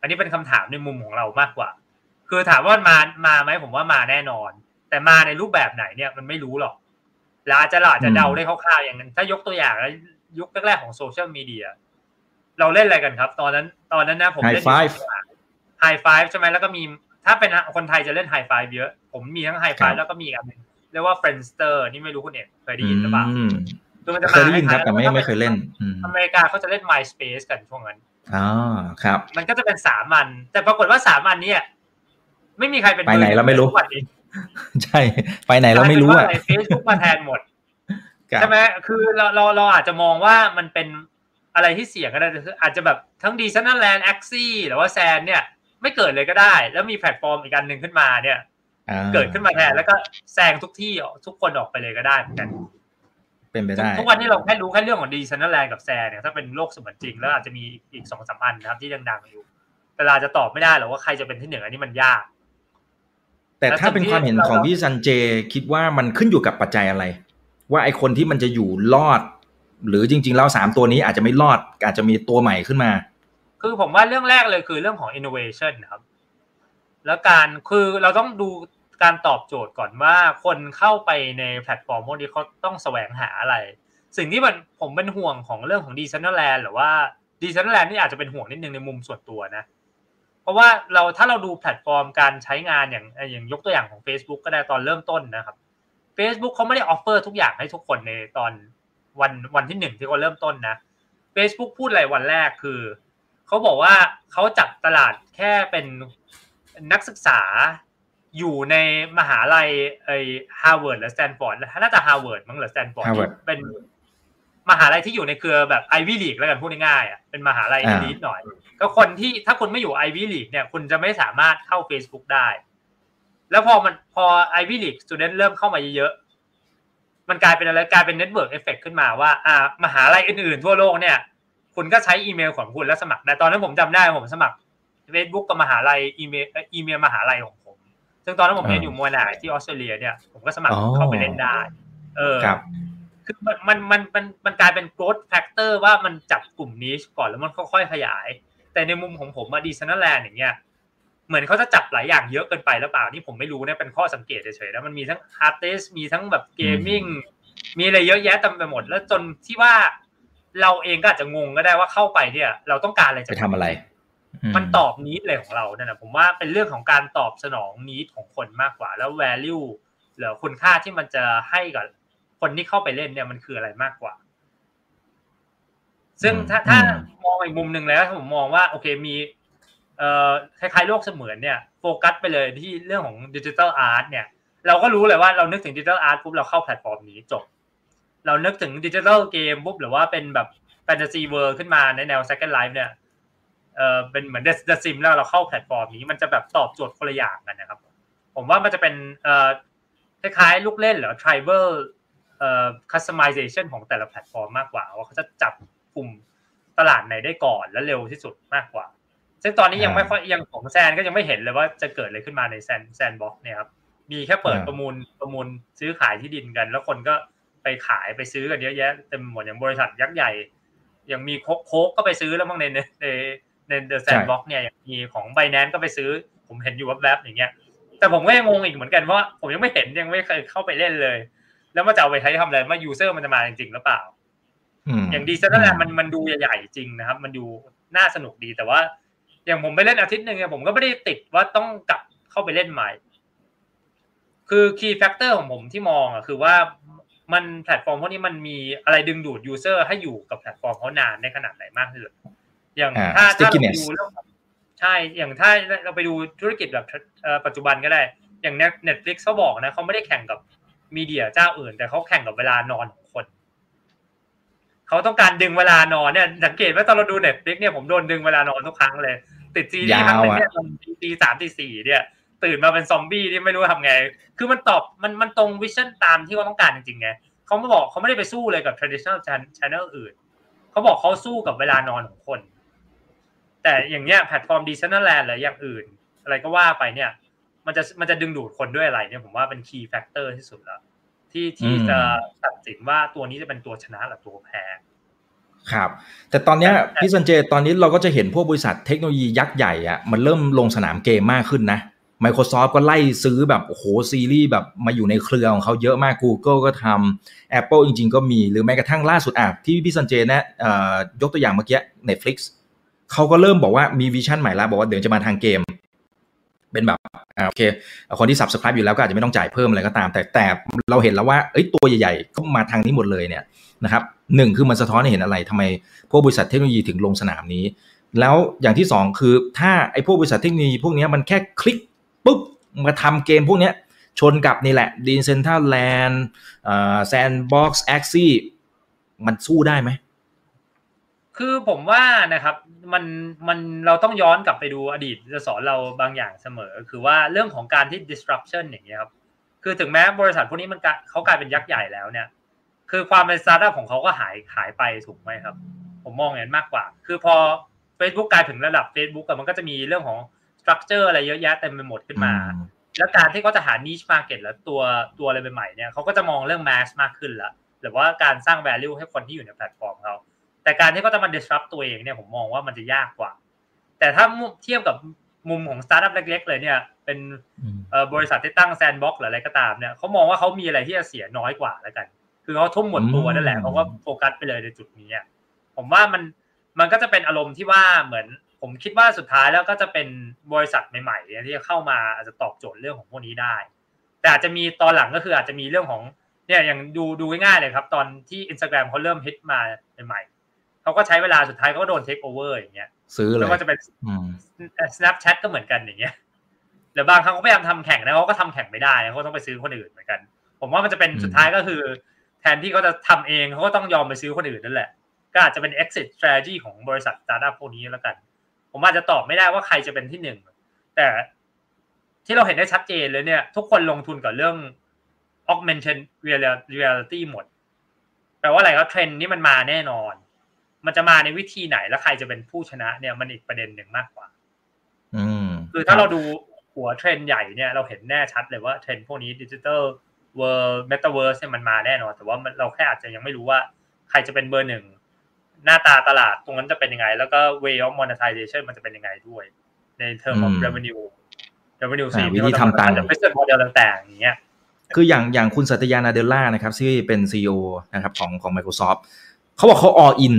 อันนี้เป็นคำถามในมุมของเรามากกว่า คือถามว่ามามาไหมผมว่ามาแน่นอน แต่มาในรูปแบบไหนเนี่ยมันไม่รู้หรอกแล้วอาจจะเราอาจจะเดาได้คร่าวๆอย่างนั้น ถ้ายกตัวอย่างแล้วยุคแรกๆของโซเชียลมีเดียเราเล่นอะไรกันครับ ตอนนั้น ตอนนั้นนะผมไฮเล่นไฟไฮไฟใช่ไหมแล้วก็มีถ้าเป็นคนไทยจะเล่นไฮไฟเยอะ ผมมีทั้งไฮไฟแล้วก็มีอันหนึงเรียกว่า Friendster นี่ไม่รู้คุณเอกเคยได้ยินหรือเปล่าอืมคือมันจะเคมายได้ยินครับแต่ไม่ถ้าไม่เคยเล่นอืมอเมริกาเขาจะเล่น MySpace กันช่วงนั้นอ๋อครับ มันก็จะเป็นสามอันแต่ปรากฏว่าสามอันเนี้ไม่มีใครเป็นไปไหนเราไม่รู้ทุกวันนี้ ใช่ ไปไหนเราไม่รู้อะเฟซบุ๊กมาแทนหมดครับใช่ไหมคือเราเราเราอาจจะมองว่ามันเป็นอะไรที่เสี่ยงก็ได้คืออาจจะแบบทั้ง Decentraland Axie หรือว่า Sand เนี่ย ไม่เกิดเลยก็ได้ แล้วมีแพลตฟอร์มอีกอันหนึ่งขึ้นมาเนี่ยอ่าเกิดขึ้นมาแทนแล้วก็แซงทุกที่ทุกคนออกไปเลยก็ได้เหมือนกัน เป็นไปได้ทุกวันนี้เราแค่รู้แค่เรื่องของ Decentraland กับ Sand เนี่ยถ้าเป็นโลกเสมือนจริงแล้วอาจจะมีอีกสองสามอันนะครับที่ดังๆอยู่ แต่เราจะตอบไม่ได้หรอกว่าใครจะเป็นที่หนึ่งอันนี้มันยาก แต่ถ้าเป็นความเห็นของพี่ซันเจคิดว่ามันขึ้นอยู่กับปัจจัยอะไร ว่าไอคนที่มันจะอยู่รอด หรือจริงๆแล้วสามตัวนี้อาจจะไม่รอดอาจจะมีตัวใหม่ขึ้นมา คือผมว่าเรื่องแรกเลยคือเรื่องของ innovation ครับ แล้วการคือเราต้องดูการตอบโจทย์ก่อนว่าคนเข้าไปในแพลตฟอร์มพวกนี้เขาต้องแสวงหาอะไร สิ่งที่มันผมเป็นห่วงของเรื่องของ Decentraland หรือว่า Decentraland นี่อาจจะเป็นห่วงนิดนึงในมุมส่วนตัวนะ เพราะว่าเราถ้าเราดูแพลตฟอร์มการใช้งานอย่างอย่างยกตัวอย่างของ Facebook ก็ได้ตอนเริ่มต้นนะครับ Facebook เขาไม่ได้ offer ทุกอย่างให้ทุกคนในตอนวันวันที่หนึ่งที่เขาเริ่มต้นนะ Facebook พูดอะไรวันแรกคือเขาบอกว่าเขาจับตลาดแค่เป็นนักศึกษาอยู่ในมหาลัยไอ้ฮาร์วาร์ดหรือสแตนฟอร์ดน่าจะฮาร์วาร์ดมั้งหรือสแตนฟอร์ด Harvard เป็นมหาลัยที่อยู่ในเครือแบบ Ivy League แล้วกันพูดง่ายๆอะเป็นมหาลัย elite หน่อย ก็คนที่ถ้าคุณไม่อยู่ Ivy League เนี่ยคุณจะไม่สามารถเข้า Facebook ได้ แล้วพอมันพอ Ivy League student เริ่มเข้ามาเยอะๆมันกลายเป็นอะไรกลายเป็น network effect ขึ้นมาว่าอ่ามหาลัยอื่นๆทั่วโลกเนี่ย คุณก็ใช้อีเมลของคุณแล้วสมัครได้ตอนนั้นผมจำได้ผมสมัคร Facebook กับมหาลัยอีเมลเอ่ออีเมลมหาลัยของผม ซึ่งตอนนั้นผมเรียนอยู่ Monash ที่ออสเตรเลียเนี่ยผมก็สมัครอ๋อเข้าไปเล่นได้ เออครับคือมันมันมันมันมันกลายเป็น growth factor ว่ามันจับกลุ่มนี้ก่อนแล้วมันค่อยๆขยาย แต่ในมุมของผม Decentraland อย่างเงี้ยเหมือนเขาจะจับหลายอย่างเยอะเกินไปหรือเปล่านี่ผมไม่รู้นะเป็นข้อสังเกตเฉยๆแล้วมันมีทั้ง artist มีทั้งแบบ gaming มีอะไรเยอะแยะเต็มไปหมด แล้วจนที่ว่าเราเองก็อาจจะงงก็ได้ว่าเข้าไปเนี่ย เราต้องการอะไรไปจากทำอะไร มันตอบ need เลยของเราเนี่ยนะผมว่าเป็นเรื่องของการตอบสนอง need ของคนมากกว่า แล้ว value หรือคุณค่าที่มันจะให้กับคนที่เข้าไปเล่นเนี่ยมันคืออะไรมากกว่า ซึ่งถ้าอืมถ้ามองอีกมุมหนึ่งแล้วผมมองว่าโอเคมีเอ่อคล้ายๆโลกเสมือนเนี่ยโฟกัสไปเลยที่เรื่องของ digital art เนี่ยเราก็รู้เลยว่าเรานึกถึง digital art ปุ๊บเราเข้าแพลตฟอร์มนี้จบ เรานึกถึง digital game ปุ๊บหรือว่าเป็นแบบ fantasy world ขึ้นมาในแนว Second Life เนี่ยเออเป็นเหมือน The Sims แล้วเราเข้าแพลตฟอร์มนี้มันจะแบบตอบโจทย์คนละอย่างกันนะครับ ผมว่ามันจะเป็นเอ่อคล้ายๆลูกเล่นหรือ tribal เอ่อ customization ของแต่ละแพลตฟอร์มมากกว่าว่าเขาจะจับ กลุ่มตลาดไหนได้ก่อนและเร็วที่สุดมากกว่า ซึ่งตอนนี้ยังไม่ค่อยยังของ Sand ก็ยังไม่เห็นเลยว่าจะเกิดอะไรขึ้นมาใน Sand Sandbox เนี่ยครับมีแค่เปิดประมูลประมูลซื้อขายที่ดินกัน แล้วคนก็ไปขายไปซื้อกันเยอะแยะเต็มหมดอย่างบริษัทยักษ์ใหญ่อย่างมี Coke ก็ไปซื้อแล้วบ้างในในใน The Sandbox เนี่ยมีของ Binance ก็ไปซื้อ ผมเห็นอยู่แวบๆอย่างเงี้ย แต่ผมก็ยังงงอีกเหมือนกันว่าผมยังไม่เห็นยังไม่เคยเข้าไปเล่นเลย แล้วมันจะเอาไปใช้ทำอะไรว่า user มันจะมาจริงๆหรือเปล่า อย่าง Decentraland มันมันดูใหญ่ๆจริงนะครับ มันดูน่าสนุกดีแต่ว่า อย่างผมไปเล่นอาทิตย์หนึ่งเนี่ยผมก็ไม่ได้ติดว่าต้องกลับเข้าไปเล่นใหม่ คือ key factor ของผมที่มองอะคือว่ามันแพลตฟอร์มพวกนี้มันมีอะไรดึงดูด user ให้อยู่กับแพลตฟอร์มเขานานได้ขนาดไหนมากที่สุดอย่างถ้าถ้าเราดูเรื่องใช่ อย่างถ้าเราไปดูธุรกิจแบบปัจจุบันก็ได้ อย่าง Netflix เขาบอกนะเขาไม่ได้แข่งกับ media เจ้าอื่น แต่เขาแข่งกับเวลานอนของคน เขาต้องการดึงเวลานอนเนี่ยสังเกตว่าตอนเราดู Netflix เนี่ยผมโดนดึงเวลานอนทุกครั้งเลย ติดซีรีส์ครั้งนึงเนี่ยตีสามตีสี่เนี่ย ตื่นมาเป็นซอมบี้ที่ไม่รู้ทำไง คือมันตอบมันมันตรง vision ตามที่เขาต้องการจริงๆไงเขาไม่บอกเขาไม่ได้ไปสู้เลยกับ traditional channel อื่นเขาบอกเขาสู้กับเวลานอนของคน แต่อย่างเนี้ยแพลตฟอร์ม Decentraland หรืออย่างอื่น อะไรก็ว่าไปเนี่ย มันจะมันจะดึงดูดคนด้วยอะไรเนี่ยผมว่าเป็น key factor ที่สุดแล้ว ที่ที่จะตัดสินว่าตัวนี้จะเป็นตัวชนะหรือตัวแพ้ครับ แต่ตอนนี้พี่สันเจตอนนี้เราก็จะเห็นพวกบริษัทเทคโนโลยียักษ์ใหญ่อะมันเริ่มลงสนามเกมมากขึ้นนะ Microsoft ก็ไล่ซื้อแบบโอ้โหซีรีส์แบบมาอยู่ในเครือของเขาเยอะมาก Google ก็ทำ Apple จริง ๆ ก็มีหรือแม้กระทั่งล่าสุดอะที่พี่สันเจนะยกตัวอย่างเมื่อกี้ Netflix เขาก็เริ่มบอกว่ามี vision ใหม่แล้วบอกว่าเดี๋ยวจะมาทางเกม เป็นแบบอ่าโอเคคนที่ subscribe อยู่แล้วก็อาจจะไม่ต้องจ่ายเพิ่มอะไรก็ตาม แต่แต่เราเห็นแล้วว่าเอ้ยตัวใหญ่ๆก็มาทางนี้หมดเลยเนี่ยนะครับหนึ่งคือมันสะท้อนให้เห็นอะไรทำไมพวกบริษัทเทคโนโลยีถึงลงสนามนี้ แล้วอย่างที่สองคือถ้าไอ้พวกบริษัทเทคโนโลยีพวกนี้มันแค่คลิกปุ๊บมาทำเกมพวกนี้ชนกับนี่แหละ Decentraland Sandbox Axie มันสู้ได้ไหม คือผมว่านะครับมันมันเราต้องย้อนกลับไปดูอดีตจะสอนเราบางอย่างเสมอ คือว่าเรื่องของการที่ disruption อย่างเงี้ยครับคือถึงแม้บริษัทพวกนี้มันเขากลายเป็นยักษ์ใหญ่แล้วเนี่ย คือความเป็นสตาร์ทอัพของเขาก็หายหายไปถูกไหมครับ ผมมองอย่างนั้นมากกว่า คือพอ Facebook กลายถึงระดับ Facebook มันก็จะมีเรื่องของ structure อะไรเยอะแยะเต็มไปหมดขึ้นมา แล้วการที่เขาจะหา niche market แล้วตัวตัวอะไรใหม่ๆเนี่ยเขาก็จะมองเรื่อง mass มากขึ้นละหรือว่าการสร้าง value ให้คนที่อยู่ในแพลตฟอร์มเขา แต่การที่เขาจะมา disrupt ตัวเองเนี่ยผมมองว่ามันจะยากกว่า แต่ถ้าเทียบกับมุมของสตาร์ทอัพเล็ก ๆ เลยเนี่ย เป็นบริษัทที่ตั้ง Sandbox หรืออะไรก็ตามเนี่ยเขามองว่าเขามีอะไรที่จะเสียน้อยกว่าแล้วกัน คือเขาทุ่มหมดตัวนั่นแหละเขาก็โฟกัสไปเลยในจุดนี้ผมว่ามันมันก็จะเป็นอารมณ์ที่ว่าเหมือน ผมคิดว่าสุดท้ายแล้วก็จะเป็นบริษัทใหม่ๆที่จะเข้ามาอาจจะตอบโจทย์เรื่องของพวกนี้ได้ แต่อาจจะมีตอนหลังก็คืออาจจะมีเรื่องของเนี่ยอย่างดูดูง่ายๆเลยครับ ตอนที่ Instagram เขาเริ่มฮิตมาใหม่ๆ เขาก็ใช้เวลาสุดท้ายเขาก็โดนเทคโอเวอร์อย่างเงี้ย ซื้อเลยแล้วก็จะเป็น Snapchat ก็เหมือนกันอย่างเงี้ยหรือบางครั้งเขาพยายามทำแข่งนะเขาก็ทำแข่งไม่ได้เขาต้องไปซื้อคนอื่นเหมือนกัน ผมว่ามันจะเป็นสุดท้ายก็คือ แทนที่เขาจะทำเองเขาก็ต้องยอมไปซื้อคนอื่นนั่นแหละ ก็อาจจะเป็น exit strategy ของบริษัทสตาร์ทอัพพวกนี้แล้วกัน ผมอาจจะตอบไม่ได้ว่าใครจะเป็นที่หนึ่งแต่ที่เราเห็นได้ชัดเจนเลยเนี่ย ทุกคนลงทุนกับเรื่อง augmented reality หมดแปลว่าอะไรก็เทรนด์นี้มันมาแน่นอน มันจะมาในวิธีไหนแล้วใครจะเป็นผู้ชนะเนี่ยมันอีกประเด็นหนึ่งมากกว่า อืมคือถ้าเราดูหัวเทรนด์ใหญ่เนี่ยเราเห็นแน่ชัดเลยว่าเทรนด์พวกนี้ digital world metaverse เนี่ยมันมาแน่นอน แต่ว่าเราแค่อาจจะยังไม่รู้ว่า ใครจะเป็นเบอร์หนึ่งหน้าตาตลาดตรงนั้นจะเป็นยังไง แล้วก็ way of monetization มันจะเป็นยังไงด้วย ใน term of revenue revenue สี่วิธีทำตังค์ business model ต่างๆอย่างเงี้ยคืออย่างอย่างคุณสัตยานาเดลล่านะครับที่เป็น CEO นะครับของของ Microsoft เขาบอกเขา all in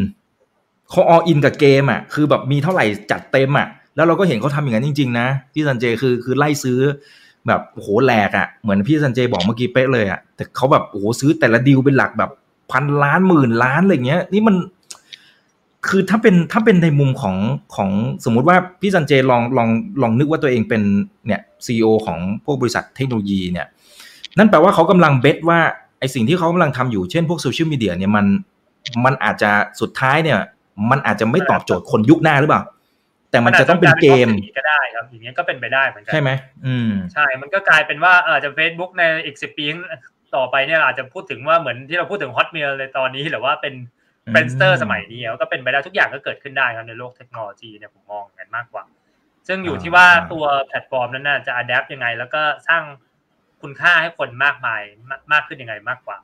เขา all in กับเกมอะคือแบบมีเท่าไหร่จัดเต็มอะแล้วเราก็เห็นเขาทำอย่างนั้นจริงๆนะพี่สันเจคือคือไล่ซื้อแบบโอ้โหแหลกอะเหมือนพี่สันเจบอกเมื่อกี้เป๊ะเลยอะแต่เขาแบบโอ้โหซื้อแต่ละดีลเป็นหลักแบบพันล้านหมื่นล้านอะไรเงี้ย นี่มัน คือถ้าเป็นถ้าเป็นในมุมของของสมมุติว่าพี่ซันเจลองลองลองนึกว่าตัวเองเป็นเนี่ย CEO ของพวกบริษัทเทคโนโลยีเนี่ย นั่นแปลว่าเขากำลัง bet ว่าไอสิ่งที่เขากำลังทำอยู่เช่นพวกโซเชียลมีเดียเนี่ยมันมันอาจจะสุดท้ายเนี่ย มันอาจจะไม่ตอบโจทย์คนยุคหน้าหรือเปล่า แต่มันจะต้องเป็นเกมก็ได้ครับอย่างเงี้ยก็เป็นไปได้เหมือนกันใช่ไหมอืมใช่ มันก็กลายเป็นว่าอาจจะ Facebook ในอีกสิบปีต่อไปเนี่ยอาจจะพูดถึงว่าเหมือนที่เราพูดถึง Hotmail เลยตอนนี้หรือว่าเป็นFriendster สมัยนี้ก็เป็นไปได้ทุกอย่างก็เกิดขึ้นได้ครับในโลกเทคโนโลยีเนี่ยผมมองกันมากกว่า ซึ่งอยู่ที่ว่าตัวแพลตฟอร์มนั้นน่ะจะ adapt ยังไง แล้วก็สร้างคุณค่าให้คนมากมายมากขึ้นยังไงมากกว่า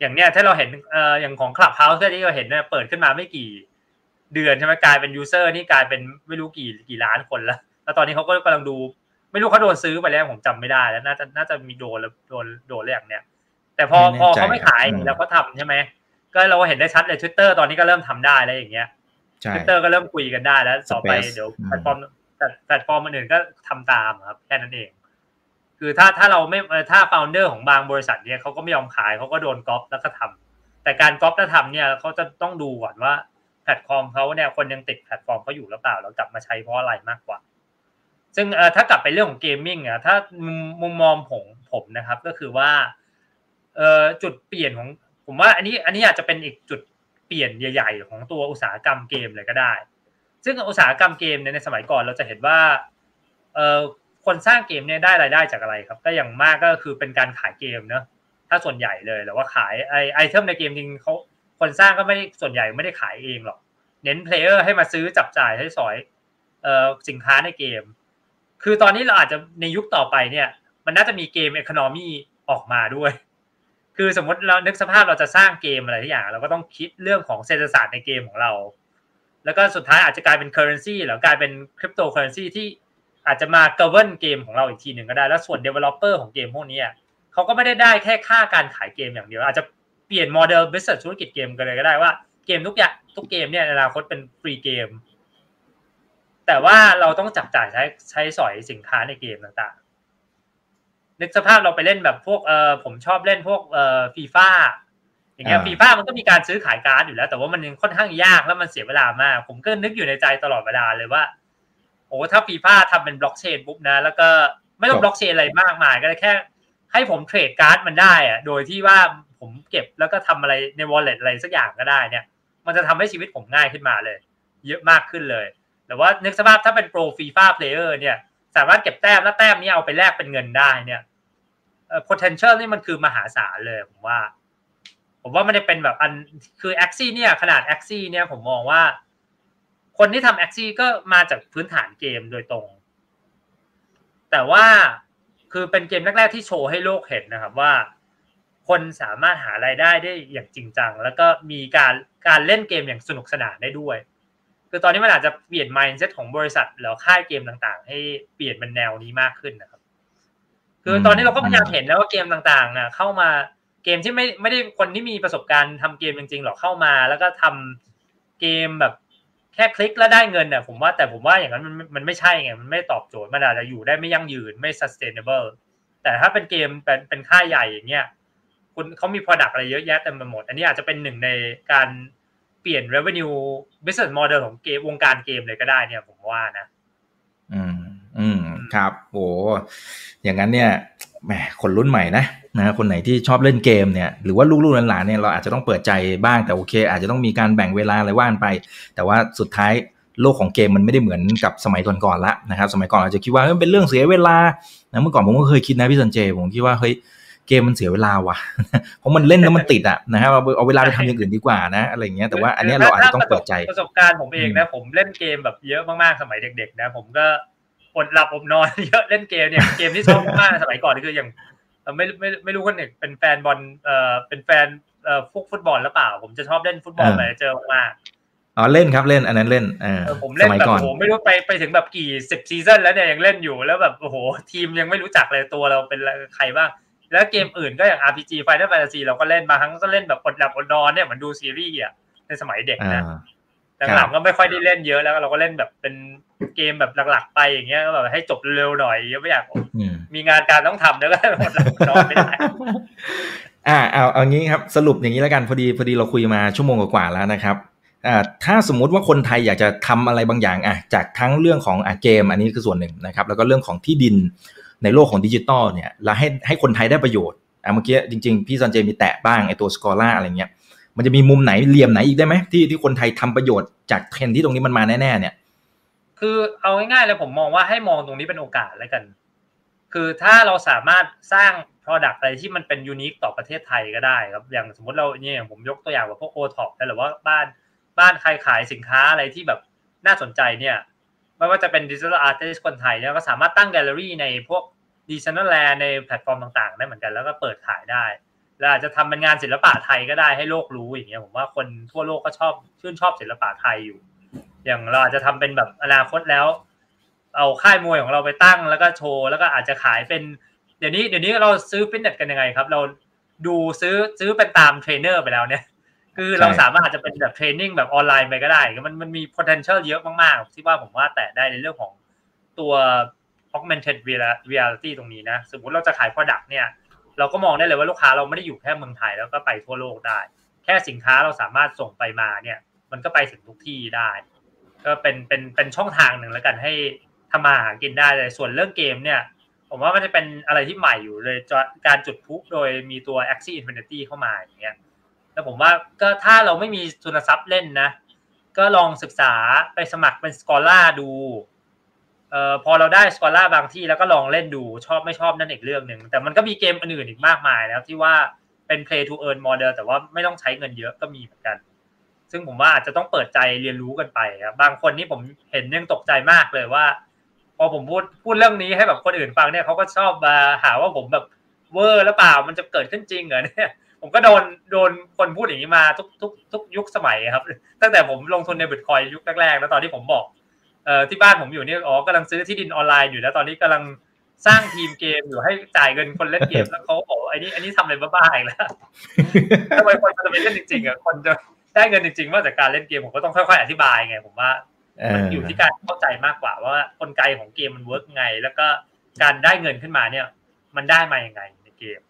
อย่างเนี้ยถ้าเราเห็นเอ่ออย่างของ Clubhouse ที่เราเห็นเนี่ยเปิดขึ้นมาไม่กี่ เดือนใช่ไหมกลายเป็น user นี่กลายเป็นไม่รู้กี่กี่ล้านคนแล้ว แล้วตอนนี้เขาก็กำลังดู ไม่รู้เขาโดนซื้อไปแล้วผมจำไม่ได้แล้วน่าจะน่าจะมีโดนแล้วโดนโดนเรื่องเนี้ยแต่พอพอเขาไม่ขายแล้วเขาทาใช่ไหมก็เราเห็นได้ชัดเลยทวิตเตอร์ตอนนี้ก็เริ่มทำได้แล้วอย่างเงี้ยทวิตเตอร์ก็เริ่มคุยกันได้แล้วต่อไปเดี๋ยวแพลตฟอร์มแพลตฟอร์มอื่นก็ทำตามครับแค่นั้นเอง คือถ้าถ้าเราไม่ถ้า founder ของบางบริษัทเนี่ยเขาก็ไม่ยอมขายเขาก็โดนก๊อปแล้วก็ทำแต่การก๊อปแล้วทำเนี่ยเขาจะต้องดูก่อนว่าแพ ลตฟอร์มเขาเนี่ยคนยังติดแพลตฟอร์มเขาอยู่หรือเปล่าแล้วกลับมาใช้เพราะอะไรมากกว่า ซึ่งถ้ากลับไปเรื่องของ gaming อะถ้ามุมมองผมผมนะครับ ก็คือว่าเอจุดเปลี่ยนของผมว่าอันนี้อันนี้อาจจะเป็นอีกจุดเปลี่ยนใหญ่ ๆ ของตัวอุตสาหกรรมเกมเลยก็ได้ ซึ่งอุตสาหกรรมเกมในสมัยก่อนเราจะเห็นว่าคนสร้างเกมเนี่ยได้รายได้จากอะไรครับ ก็อย่างมากก็คือเป็นการขายเกมเนอะถ้าส่วนใหญ่เลยหรือว่าขายไอ item ในเกมจริงเขา คนสร้างก็ไม่ส่วนใหญ่ไม่ได้ขายเองหรอก เน้น player ให้มาซื้อจับจ่ายให้สอยเอ่อสินค้าในเกม คือตอนนี้เราอาจจะในยุคต่อไปเนี่ย มันน่าจะมี game economy ออกมาด้วย คือสมมติเรานึกสภาพเราจะสร้างเกมอะไรทุกอย่าง เราก็ต้องคิดเรื่องของเศรษฐศาสตร์ในเกมของเรา แล้วก็สุดท้ายอาจจะกลายเป็น currency หรือกลายเป็นคริปโตเคอร์เรนซีที่อาจจะมาเก govern เกมของเราอีกทีหนึ่งก็ได้ แล้วส่วน developer ของเกมพวกนี้เขาก็ไม่ได้ได้แค่ค่าการขายเกมอย่างเดียว อาจจะ เปลี่ยนโมเดล business ธุรกิจเกมกันเลยก็ได้ว่าเกมทุกอย่างทุกเกมเนี่ยในอนาคตเป็น free game แต่ว่าเราต้องจับจ่ายใช้ใช้สอยสินค้าในเกมต่างนึกสภาพเราไปเล่นแบบพวกเออผมชอบเล่นพวกเออฟีฟ่าอย่างเงี้ยฟีฟ่ามันก็มีการซื้อขายการ์ดอยู่แล้ว แต่ว่ามันยังค่อนข้างยากแล้วมันเสียเวลามาก ผมก็นึกอยู่ในใจตลอดเวลาเลยว่าโอ้ถ้าฟีฟ่าทำเป็นบล็อกเชนปุ๊บนะ แล้วก็ไม่ต้องบล็อกเชนอะไรมากมายก็แค่ ให้ผม trade การ์ดมันได้อะโดยที่ว่า ผมเก็บแล้วก็ทำอะไรใน wallet อะไรสักอย่างก็ได้เนี่ย มันจะทำให้ชีวิตผมง่ายขึ้นมาเลย เยอะมากขึ้นเลยแต่ว่านึกสภาพถ้าเป็น pro FIFA player เนี่ย สามารถเก็บแต้มแล้วแต้มนี้เอาไปแลกเป็นเงินได้เนี่ยเอ่อ potential นี่มันคือมหาศาลเลยผมว่า ผมว่ามันจะเป็นแบบอันคือแอคซี่เนี่ยขนาดแอคซี่เนี่ยผมมองว่า คนที่ทำ Axie ก็มาจากพื้นฐานเกมโดยตรง แต่ว่าคือเป็นเกมแรกๆที่โชว์ให้โลกเห็นนะครับว่า คนสามารถหารายได้ได้อย่างจริงจัง แล้วก็มีการการเล่นเกมอย่างสนุกสนานได้ด้วย คือตอนนี้มันอาจจะเปลี่ยน mindset ของบริษัทแล้วค่ายเกมต่างๆ ให้เปลี่ยนเป็นแนวนี้มากขึ้นนะครับ คือตอนนี้เราก็พยายามเห็นแล้วว่าเกมต่างๆอะเข้ามาเกมที่ไม่ไม่ได้คนที่มีประสบการณ์ทำเกมจริงๆหรอกเข้ามา แล้วก็ทำเกมแบบแค่คลิกแล้วได้เงินเนี่ยผมว่าแต่ผมว่าอย่างนั้นมันมันไม่ใช่ไงมันไม่ตอบโจทย์มันอาจจะอยู่ได้ไม่ยั่งยืนไม่ sustainable แต่ถ้าเป็นเกมเป็นเป็นค่ายใหญ่อย่างเงี้ย คุณเขามี product อะไรเยอะแยะเต็มไปหมด อันนี้อาจจะเป็นหนึ่งในการเปลี่ยน revenue business model ของเกมวงการเกมเลยก็ได้เนี่ยผมว่านะ อืม อืม ครับโอ้อย่างนั้นเนี่ยแหมคนรุ่นใหม่นะนะคนไหนที่ชอบเล่นเกมเนี่ยหรือว่าลูกๆหลานๆเนี่ยเราอาจจะต้องเปิดใจบ้างแต่โอเค อาจจะต้องมีการแบ่งเวลาอะไรว่านไป แต่ว่าสุดท้ายโลกของเกมมันไม่ได้เหมือนกับสมัยก่อนๆละนะครับ สมัยก่อนอาจจะคิดว่ามันเป็นเรื่องเสียเวลานะเมื่อก่อนผมก็เคยคิดนะพี่สันเจผมคิดว่าเฮ้ย เกมมันเสียเวลาว่ะ เพราะมันเล่นแล้วมันติดอะนะครับเอาเวลาไปทำอย่างอื่นดีกว่านะ อะไรเงี้ยแต่ว่าอันนี้เราอาจจะต้องเปิดใจประสบการณ์ผมเองนะผมเล่นเกมแบบเยอะมากๆสมัยเด็ก ๆ นะ ผมก็อดหลับอดนอนเยอะเล่นเกมเนี่ยเกมที่ชอบมากสมัยก่อนคืออย่างไม่ไม่ไม่รู้คนเนี่ยเป็นแฟนบอลเอ่อเป็นแฟนเอ่อฟุกฟุตบอลหรือเปล่า ผมจะชอบเล่น Football Manager มากอ๋อเล่นครับเล่นอันนั้นเล่นเออผมเล่นแบบโอ้โหไม่รู้ไปไปถึงแบบกี่สิบ season แล้วเนี่ยยังเล่นอยู่แล้วแบบโอ้โหทีมยังไม่รู้จักเลยตัวเราเป็นใครบ้าง แล้วเกมอื่นก็อย่าง RPG Final Fantasy เราก็เล่นมาครั้งก็เล่นแบบอดหลับอดนอนเนี่ยเหมือนดูซีรีส์อะในสมัยเด็กนะหลังๆก็ไม่ค่อยได้เล่นเยอะแล้วเราก็เล่นแบบเป็นเกมแบบหลักๆ ไปอย่างเงี้ยก็แบบให้จบเร็วหน่อยไม่อยากมีงานการต้องทำแล้วก็อดนอนไม่ได้อ่าเอาเอางี้ครับสรุปอย่างนี้แล้วกันพอดีพอดีเราคุยมาชั่วโมงกว่าแล้วนะครับอ่าถ้าสมมุติว่าคนไทยอยากจะทำอะไรบางอย่างอะจากทั้งเรื่องของอะเกมอันนี้คือส่วนหนึ่งนะครับ แล้วก็เรื่องของที่ดิน ในโลกของดิจิตอลเนี่ยแล้วให้ให้คนไทยได้ประโยชน์อะเมื่อกี้จริง ๆ พี่ซันเจมีแตะบ้างไอตัว scholar อะไรเงี้ยมันจะมีมุมไหนเหลี่ยมไหนอีกได้ไหมที่ที่คนไทยทำประโยชน์จากเทรนด์ที่ตรงนี้มันมาแน่ๆเนี่ย คือเอาง่ายๆเลยผมมองว่าให้มองตรงนี้เป็นโอกาสแล้วกัน คือถ้าเราสามารถสร้าง Product อะไรที่มันเป็น unique ต่อประเทศไทยก็ได้ครับอย่างสมมติเราเนี่ยอย่างผมยกตัวอย่างว่าพวกโอท็อปหรือว่าบ้านบ้านใครขายสินค้าอะไรที่แบบน่าสนใจเนี่ย ไม่ว่าจะเป็น digital artist คนไทยเนี่ยก็สามารถตั้งแกลเลอรี่ในพวก digital land ในแพลตฟอร์มต่างๆได้เหมือนกันแล้วก็เปิดขายได้แล้วอาจจะทำเป็นงานศิลปะไทยก็ได้ให้โลกรู้อย่างเงี้ยผมว่าคนทั่วโลกก็ชอบชื่นชอบศิลปะไทยอยู่ อย่างเราอาจจะทำเป็นแบบอนาคตแล้ว เอาค่ายมวยของเราไปตั้งแล้วก็โชว์แล้วก็อาจจะขายเป็น เดี๋ยวนี้เดี๋ยวนี้เราซื้อฟิตเนสกันยังไงครับ เราดูซื้อซื้อเป็นตามเทรนเนอร์ไปแล้วเนี่ย คือเราสามารถอาจจะเป็นแบบ training แบบออนไลน์ไปก็ได้มันมันมี potential เยอะมากๆที่ว่าผมว่าแตะได้ในเรื่องของตัว augmented reality ตรงนี้นะ สมมติเราจะขาย product เนี่ย เราก็มองได้เลยว่าลูกค้าเราไม่ได้อยู่แค่เมืองไทยแล้วก็ไปทั่วโลกได้ แค่สินค้าเราสามารถส่งไปมาเนี่ย มันก็ไปถึงทุกที่ได้ ก็เป็นเป็นเป็นช่องทางหนึ่งแล้วกันให้ทำมาหากินได้เลยส่วนเรื่องเกมเนี่ยผมว่ามันจะเป็นอะไรที่ใหม่อยู่เลยการจุดพุโดยมีตัว Axie Infinity เข้ามาอย่างเงี้ย แล้วผมว่าก็ถ้าเราไม่มีทุนทรัพย์เล่นนะ ก็ลองศึกษาไปสมัครเป็นสกอล่าดูเอ่อพอเราได้สกอล่าบางที่แล้วก็ลองเล่นดูชอบไม่ชอบนั่นอีกเรื่องหนึ่งแต่มันก็มีเกมอื่นอีกมากมายแล้วที่ว่าเป็น play to earn model แต่ว่าไม่ต้องใช้เงินเยอะก็มีเหมือนกัน ซึ่งผมว่าอาจจะต้องเปิดใจเรียนรู้กันไปครับบางคนนี่ผมเห็นยังตกใจมากเลยว่า พอผมพูดพูดเรื่องนี้ให้แบบคนอื่นฟังเนี่ยเขาก็ชอบมาหาว่าผมแบบเวอร์แล้วเปล่ามันจะเกิดขึ้นจริงเหรอเนี่ย ผมก็โดนโดนคนพูดอย่างนี้มาทุกทุกทุกยุคสมัยครับ ตั้งแต่ผมลงทุนในบิตคอยน์ยุคแรกๆแล้วตอนที่ผมบอกเอ่อที่บ้านผมอยู่นี่อ๋อกำลังซื้อที่ดินออนไลน์อยู่แล้วตอนนี้กำลังสร้างทีมเกมอยู่ให้จ่ายเงินคนเล่นเกมแล้วเขาบอกไอ้นี่อันนี้ทำอะไรบ้าๆอีกแล้วทำไมคนจะไปเล่นจริงๆอะคนจะได้เงินจริงๆว่าจากการเล่นเกมผมก็ต้องค่อยๆอธิบายไงผมว่ามันอยู่ที่การเข้าใจมากกว่า ว่ากลไกของเกมมัน work ไง แล้วก็การได้เงินขึ้นมาเนี่ย มันได้มาอย่างไงในเกม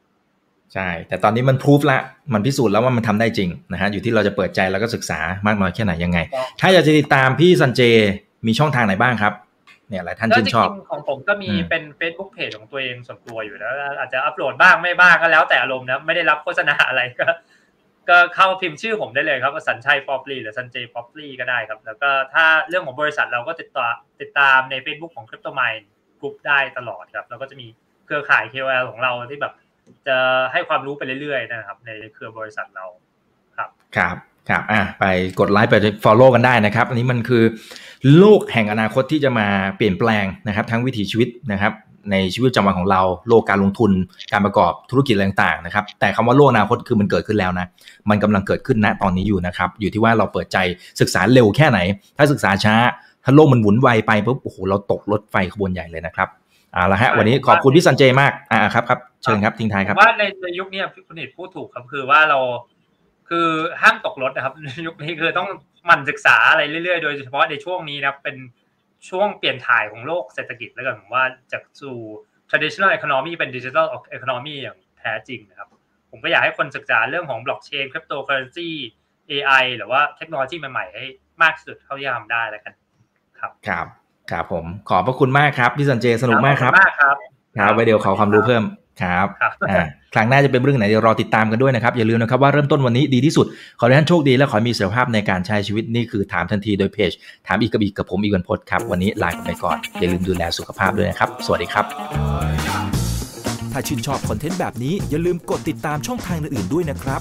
ใช่ แต่ตอนนี้มันพิสูจละ มันพิสูจน์แล้วว่ามันทำได้จริงนะฮะ อยู่ที่เราจะเปิดใจแล้วก็ศึกษามากน้อยแค่ไหนยังไง ถ้าอยากจะติดตามพี่สันเจมีช่องทางไหนบ้างครับ เนี่ยหลายท่านชื่นชอบ ของผมก็มีเป็น Facebook Page ของตัวเองส่วนตัวอยู่แล้ว อาจจะอัปโหลดบ้างไม่บ้างก็แล้วแต่อารมณ์นะ ไม่ได้รับโฆษณาอะไรก็ ก็เข้าพิมพ์ชื่อผมได้เลยครับสัญชัยป๊อปลี่หรือสันเจป๊อปลี่ก็ได้ครับ แล้วก็ถ้าเรื่องของบริษัทเราก็ติดต่อติดตามใน Facebook ของ Crypto Mind Group ได้ตลอดครับ แล้วก็จะมีเครือข่าย KOL ของเราที่แบบ จะให้ความรู้ไปเรื่อยๆนะครับ ในเครือบริษัทเราครับครับครับอะไปกดไลค์ไป follow กันได้นะครับ อันนี้มันคือโลกแห่งอนาคตที่จะมาเปลี่ยนแปลงนะครับ ทั้งวิถีชีวิตนะครับ ในชีวิตประจำวันของเราโลกการลงทุนการประกอบธุรกิจต่างๆนะครับ แต่คำว่าโลกอนาคตคือมันเกิดขึ้นแล้วนะ มันกำลังเกิดขึ้นณตอนนี้อยู่นะครับ อยู่ที่ว่าเราเปิดใจศึกษาเร็วแค่ไหน ถ้าศึกษาช้าถ้าโลกมันหมุนไวไปปุ๊บโอ้โหเราตกรถไฟขบวนใหญ่เลยนะครับ อาละฮะวันนี้ขอบคุณพี่สันเจมากอ่าครับครับเชิญครับทิ้งท้ายครับว่าในในยุคนี้พี่คุณเอกพูดถูกครับคือว่าเรา คือห้ามตกรถนะครับในยุคนี้คือต้องมันศึกษาอะไรเรื่อยๆ โดยเฉพาะในช่วงนี้นะเป็นช่วงเปลี่ยนถ่ายของโลกเศรษฐกิจแล้วกันผมว่าจากสู่ traditional economy เป็น digital economy อย่างแท้จริงนะครับ ผมก็อยากให้คนศึกษาเรื่องของ blockchain cryptocurrency AI หรือว่าเทคโนโลยีใหม่ๆให้มากสุดเท่าที่ทำได้แล้วกัน ครับครับ ครับผมขอบพระคุณมากครับพี่สันเจสนุกมากครับมากครับครับไว้เดี๋ยวขอความรู้เพิ่มครับครั้งหน้าจะเป็นเรื่องไหนเดี๋ยวรอติดตามกันด้วยนะครับ อย่าลืมนะครับว่าเริ่มต้นวันนี้ดีที่สุด ขอให้ท่านโชคดีและขอมีสุขภาพในการใช้ชีวิตนี่คือถามทันทีโดยเพจ ถามอีกกับอีกกับผมอีกวันพดครับ วันนี้ลาไปก่อน อย่าลืมดูแลสุขภาพด้วยนะครับ สวัสดีครับ ถ้าชื่นชอบคอนเทนต์แบบนี้อย่าลืมกดติดตามช่องทางอื่นๆด้วยนะครับ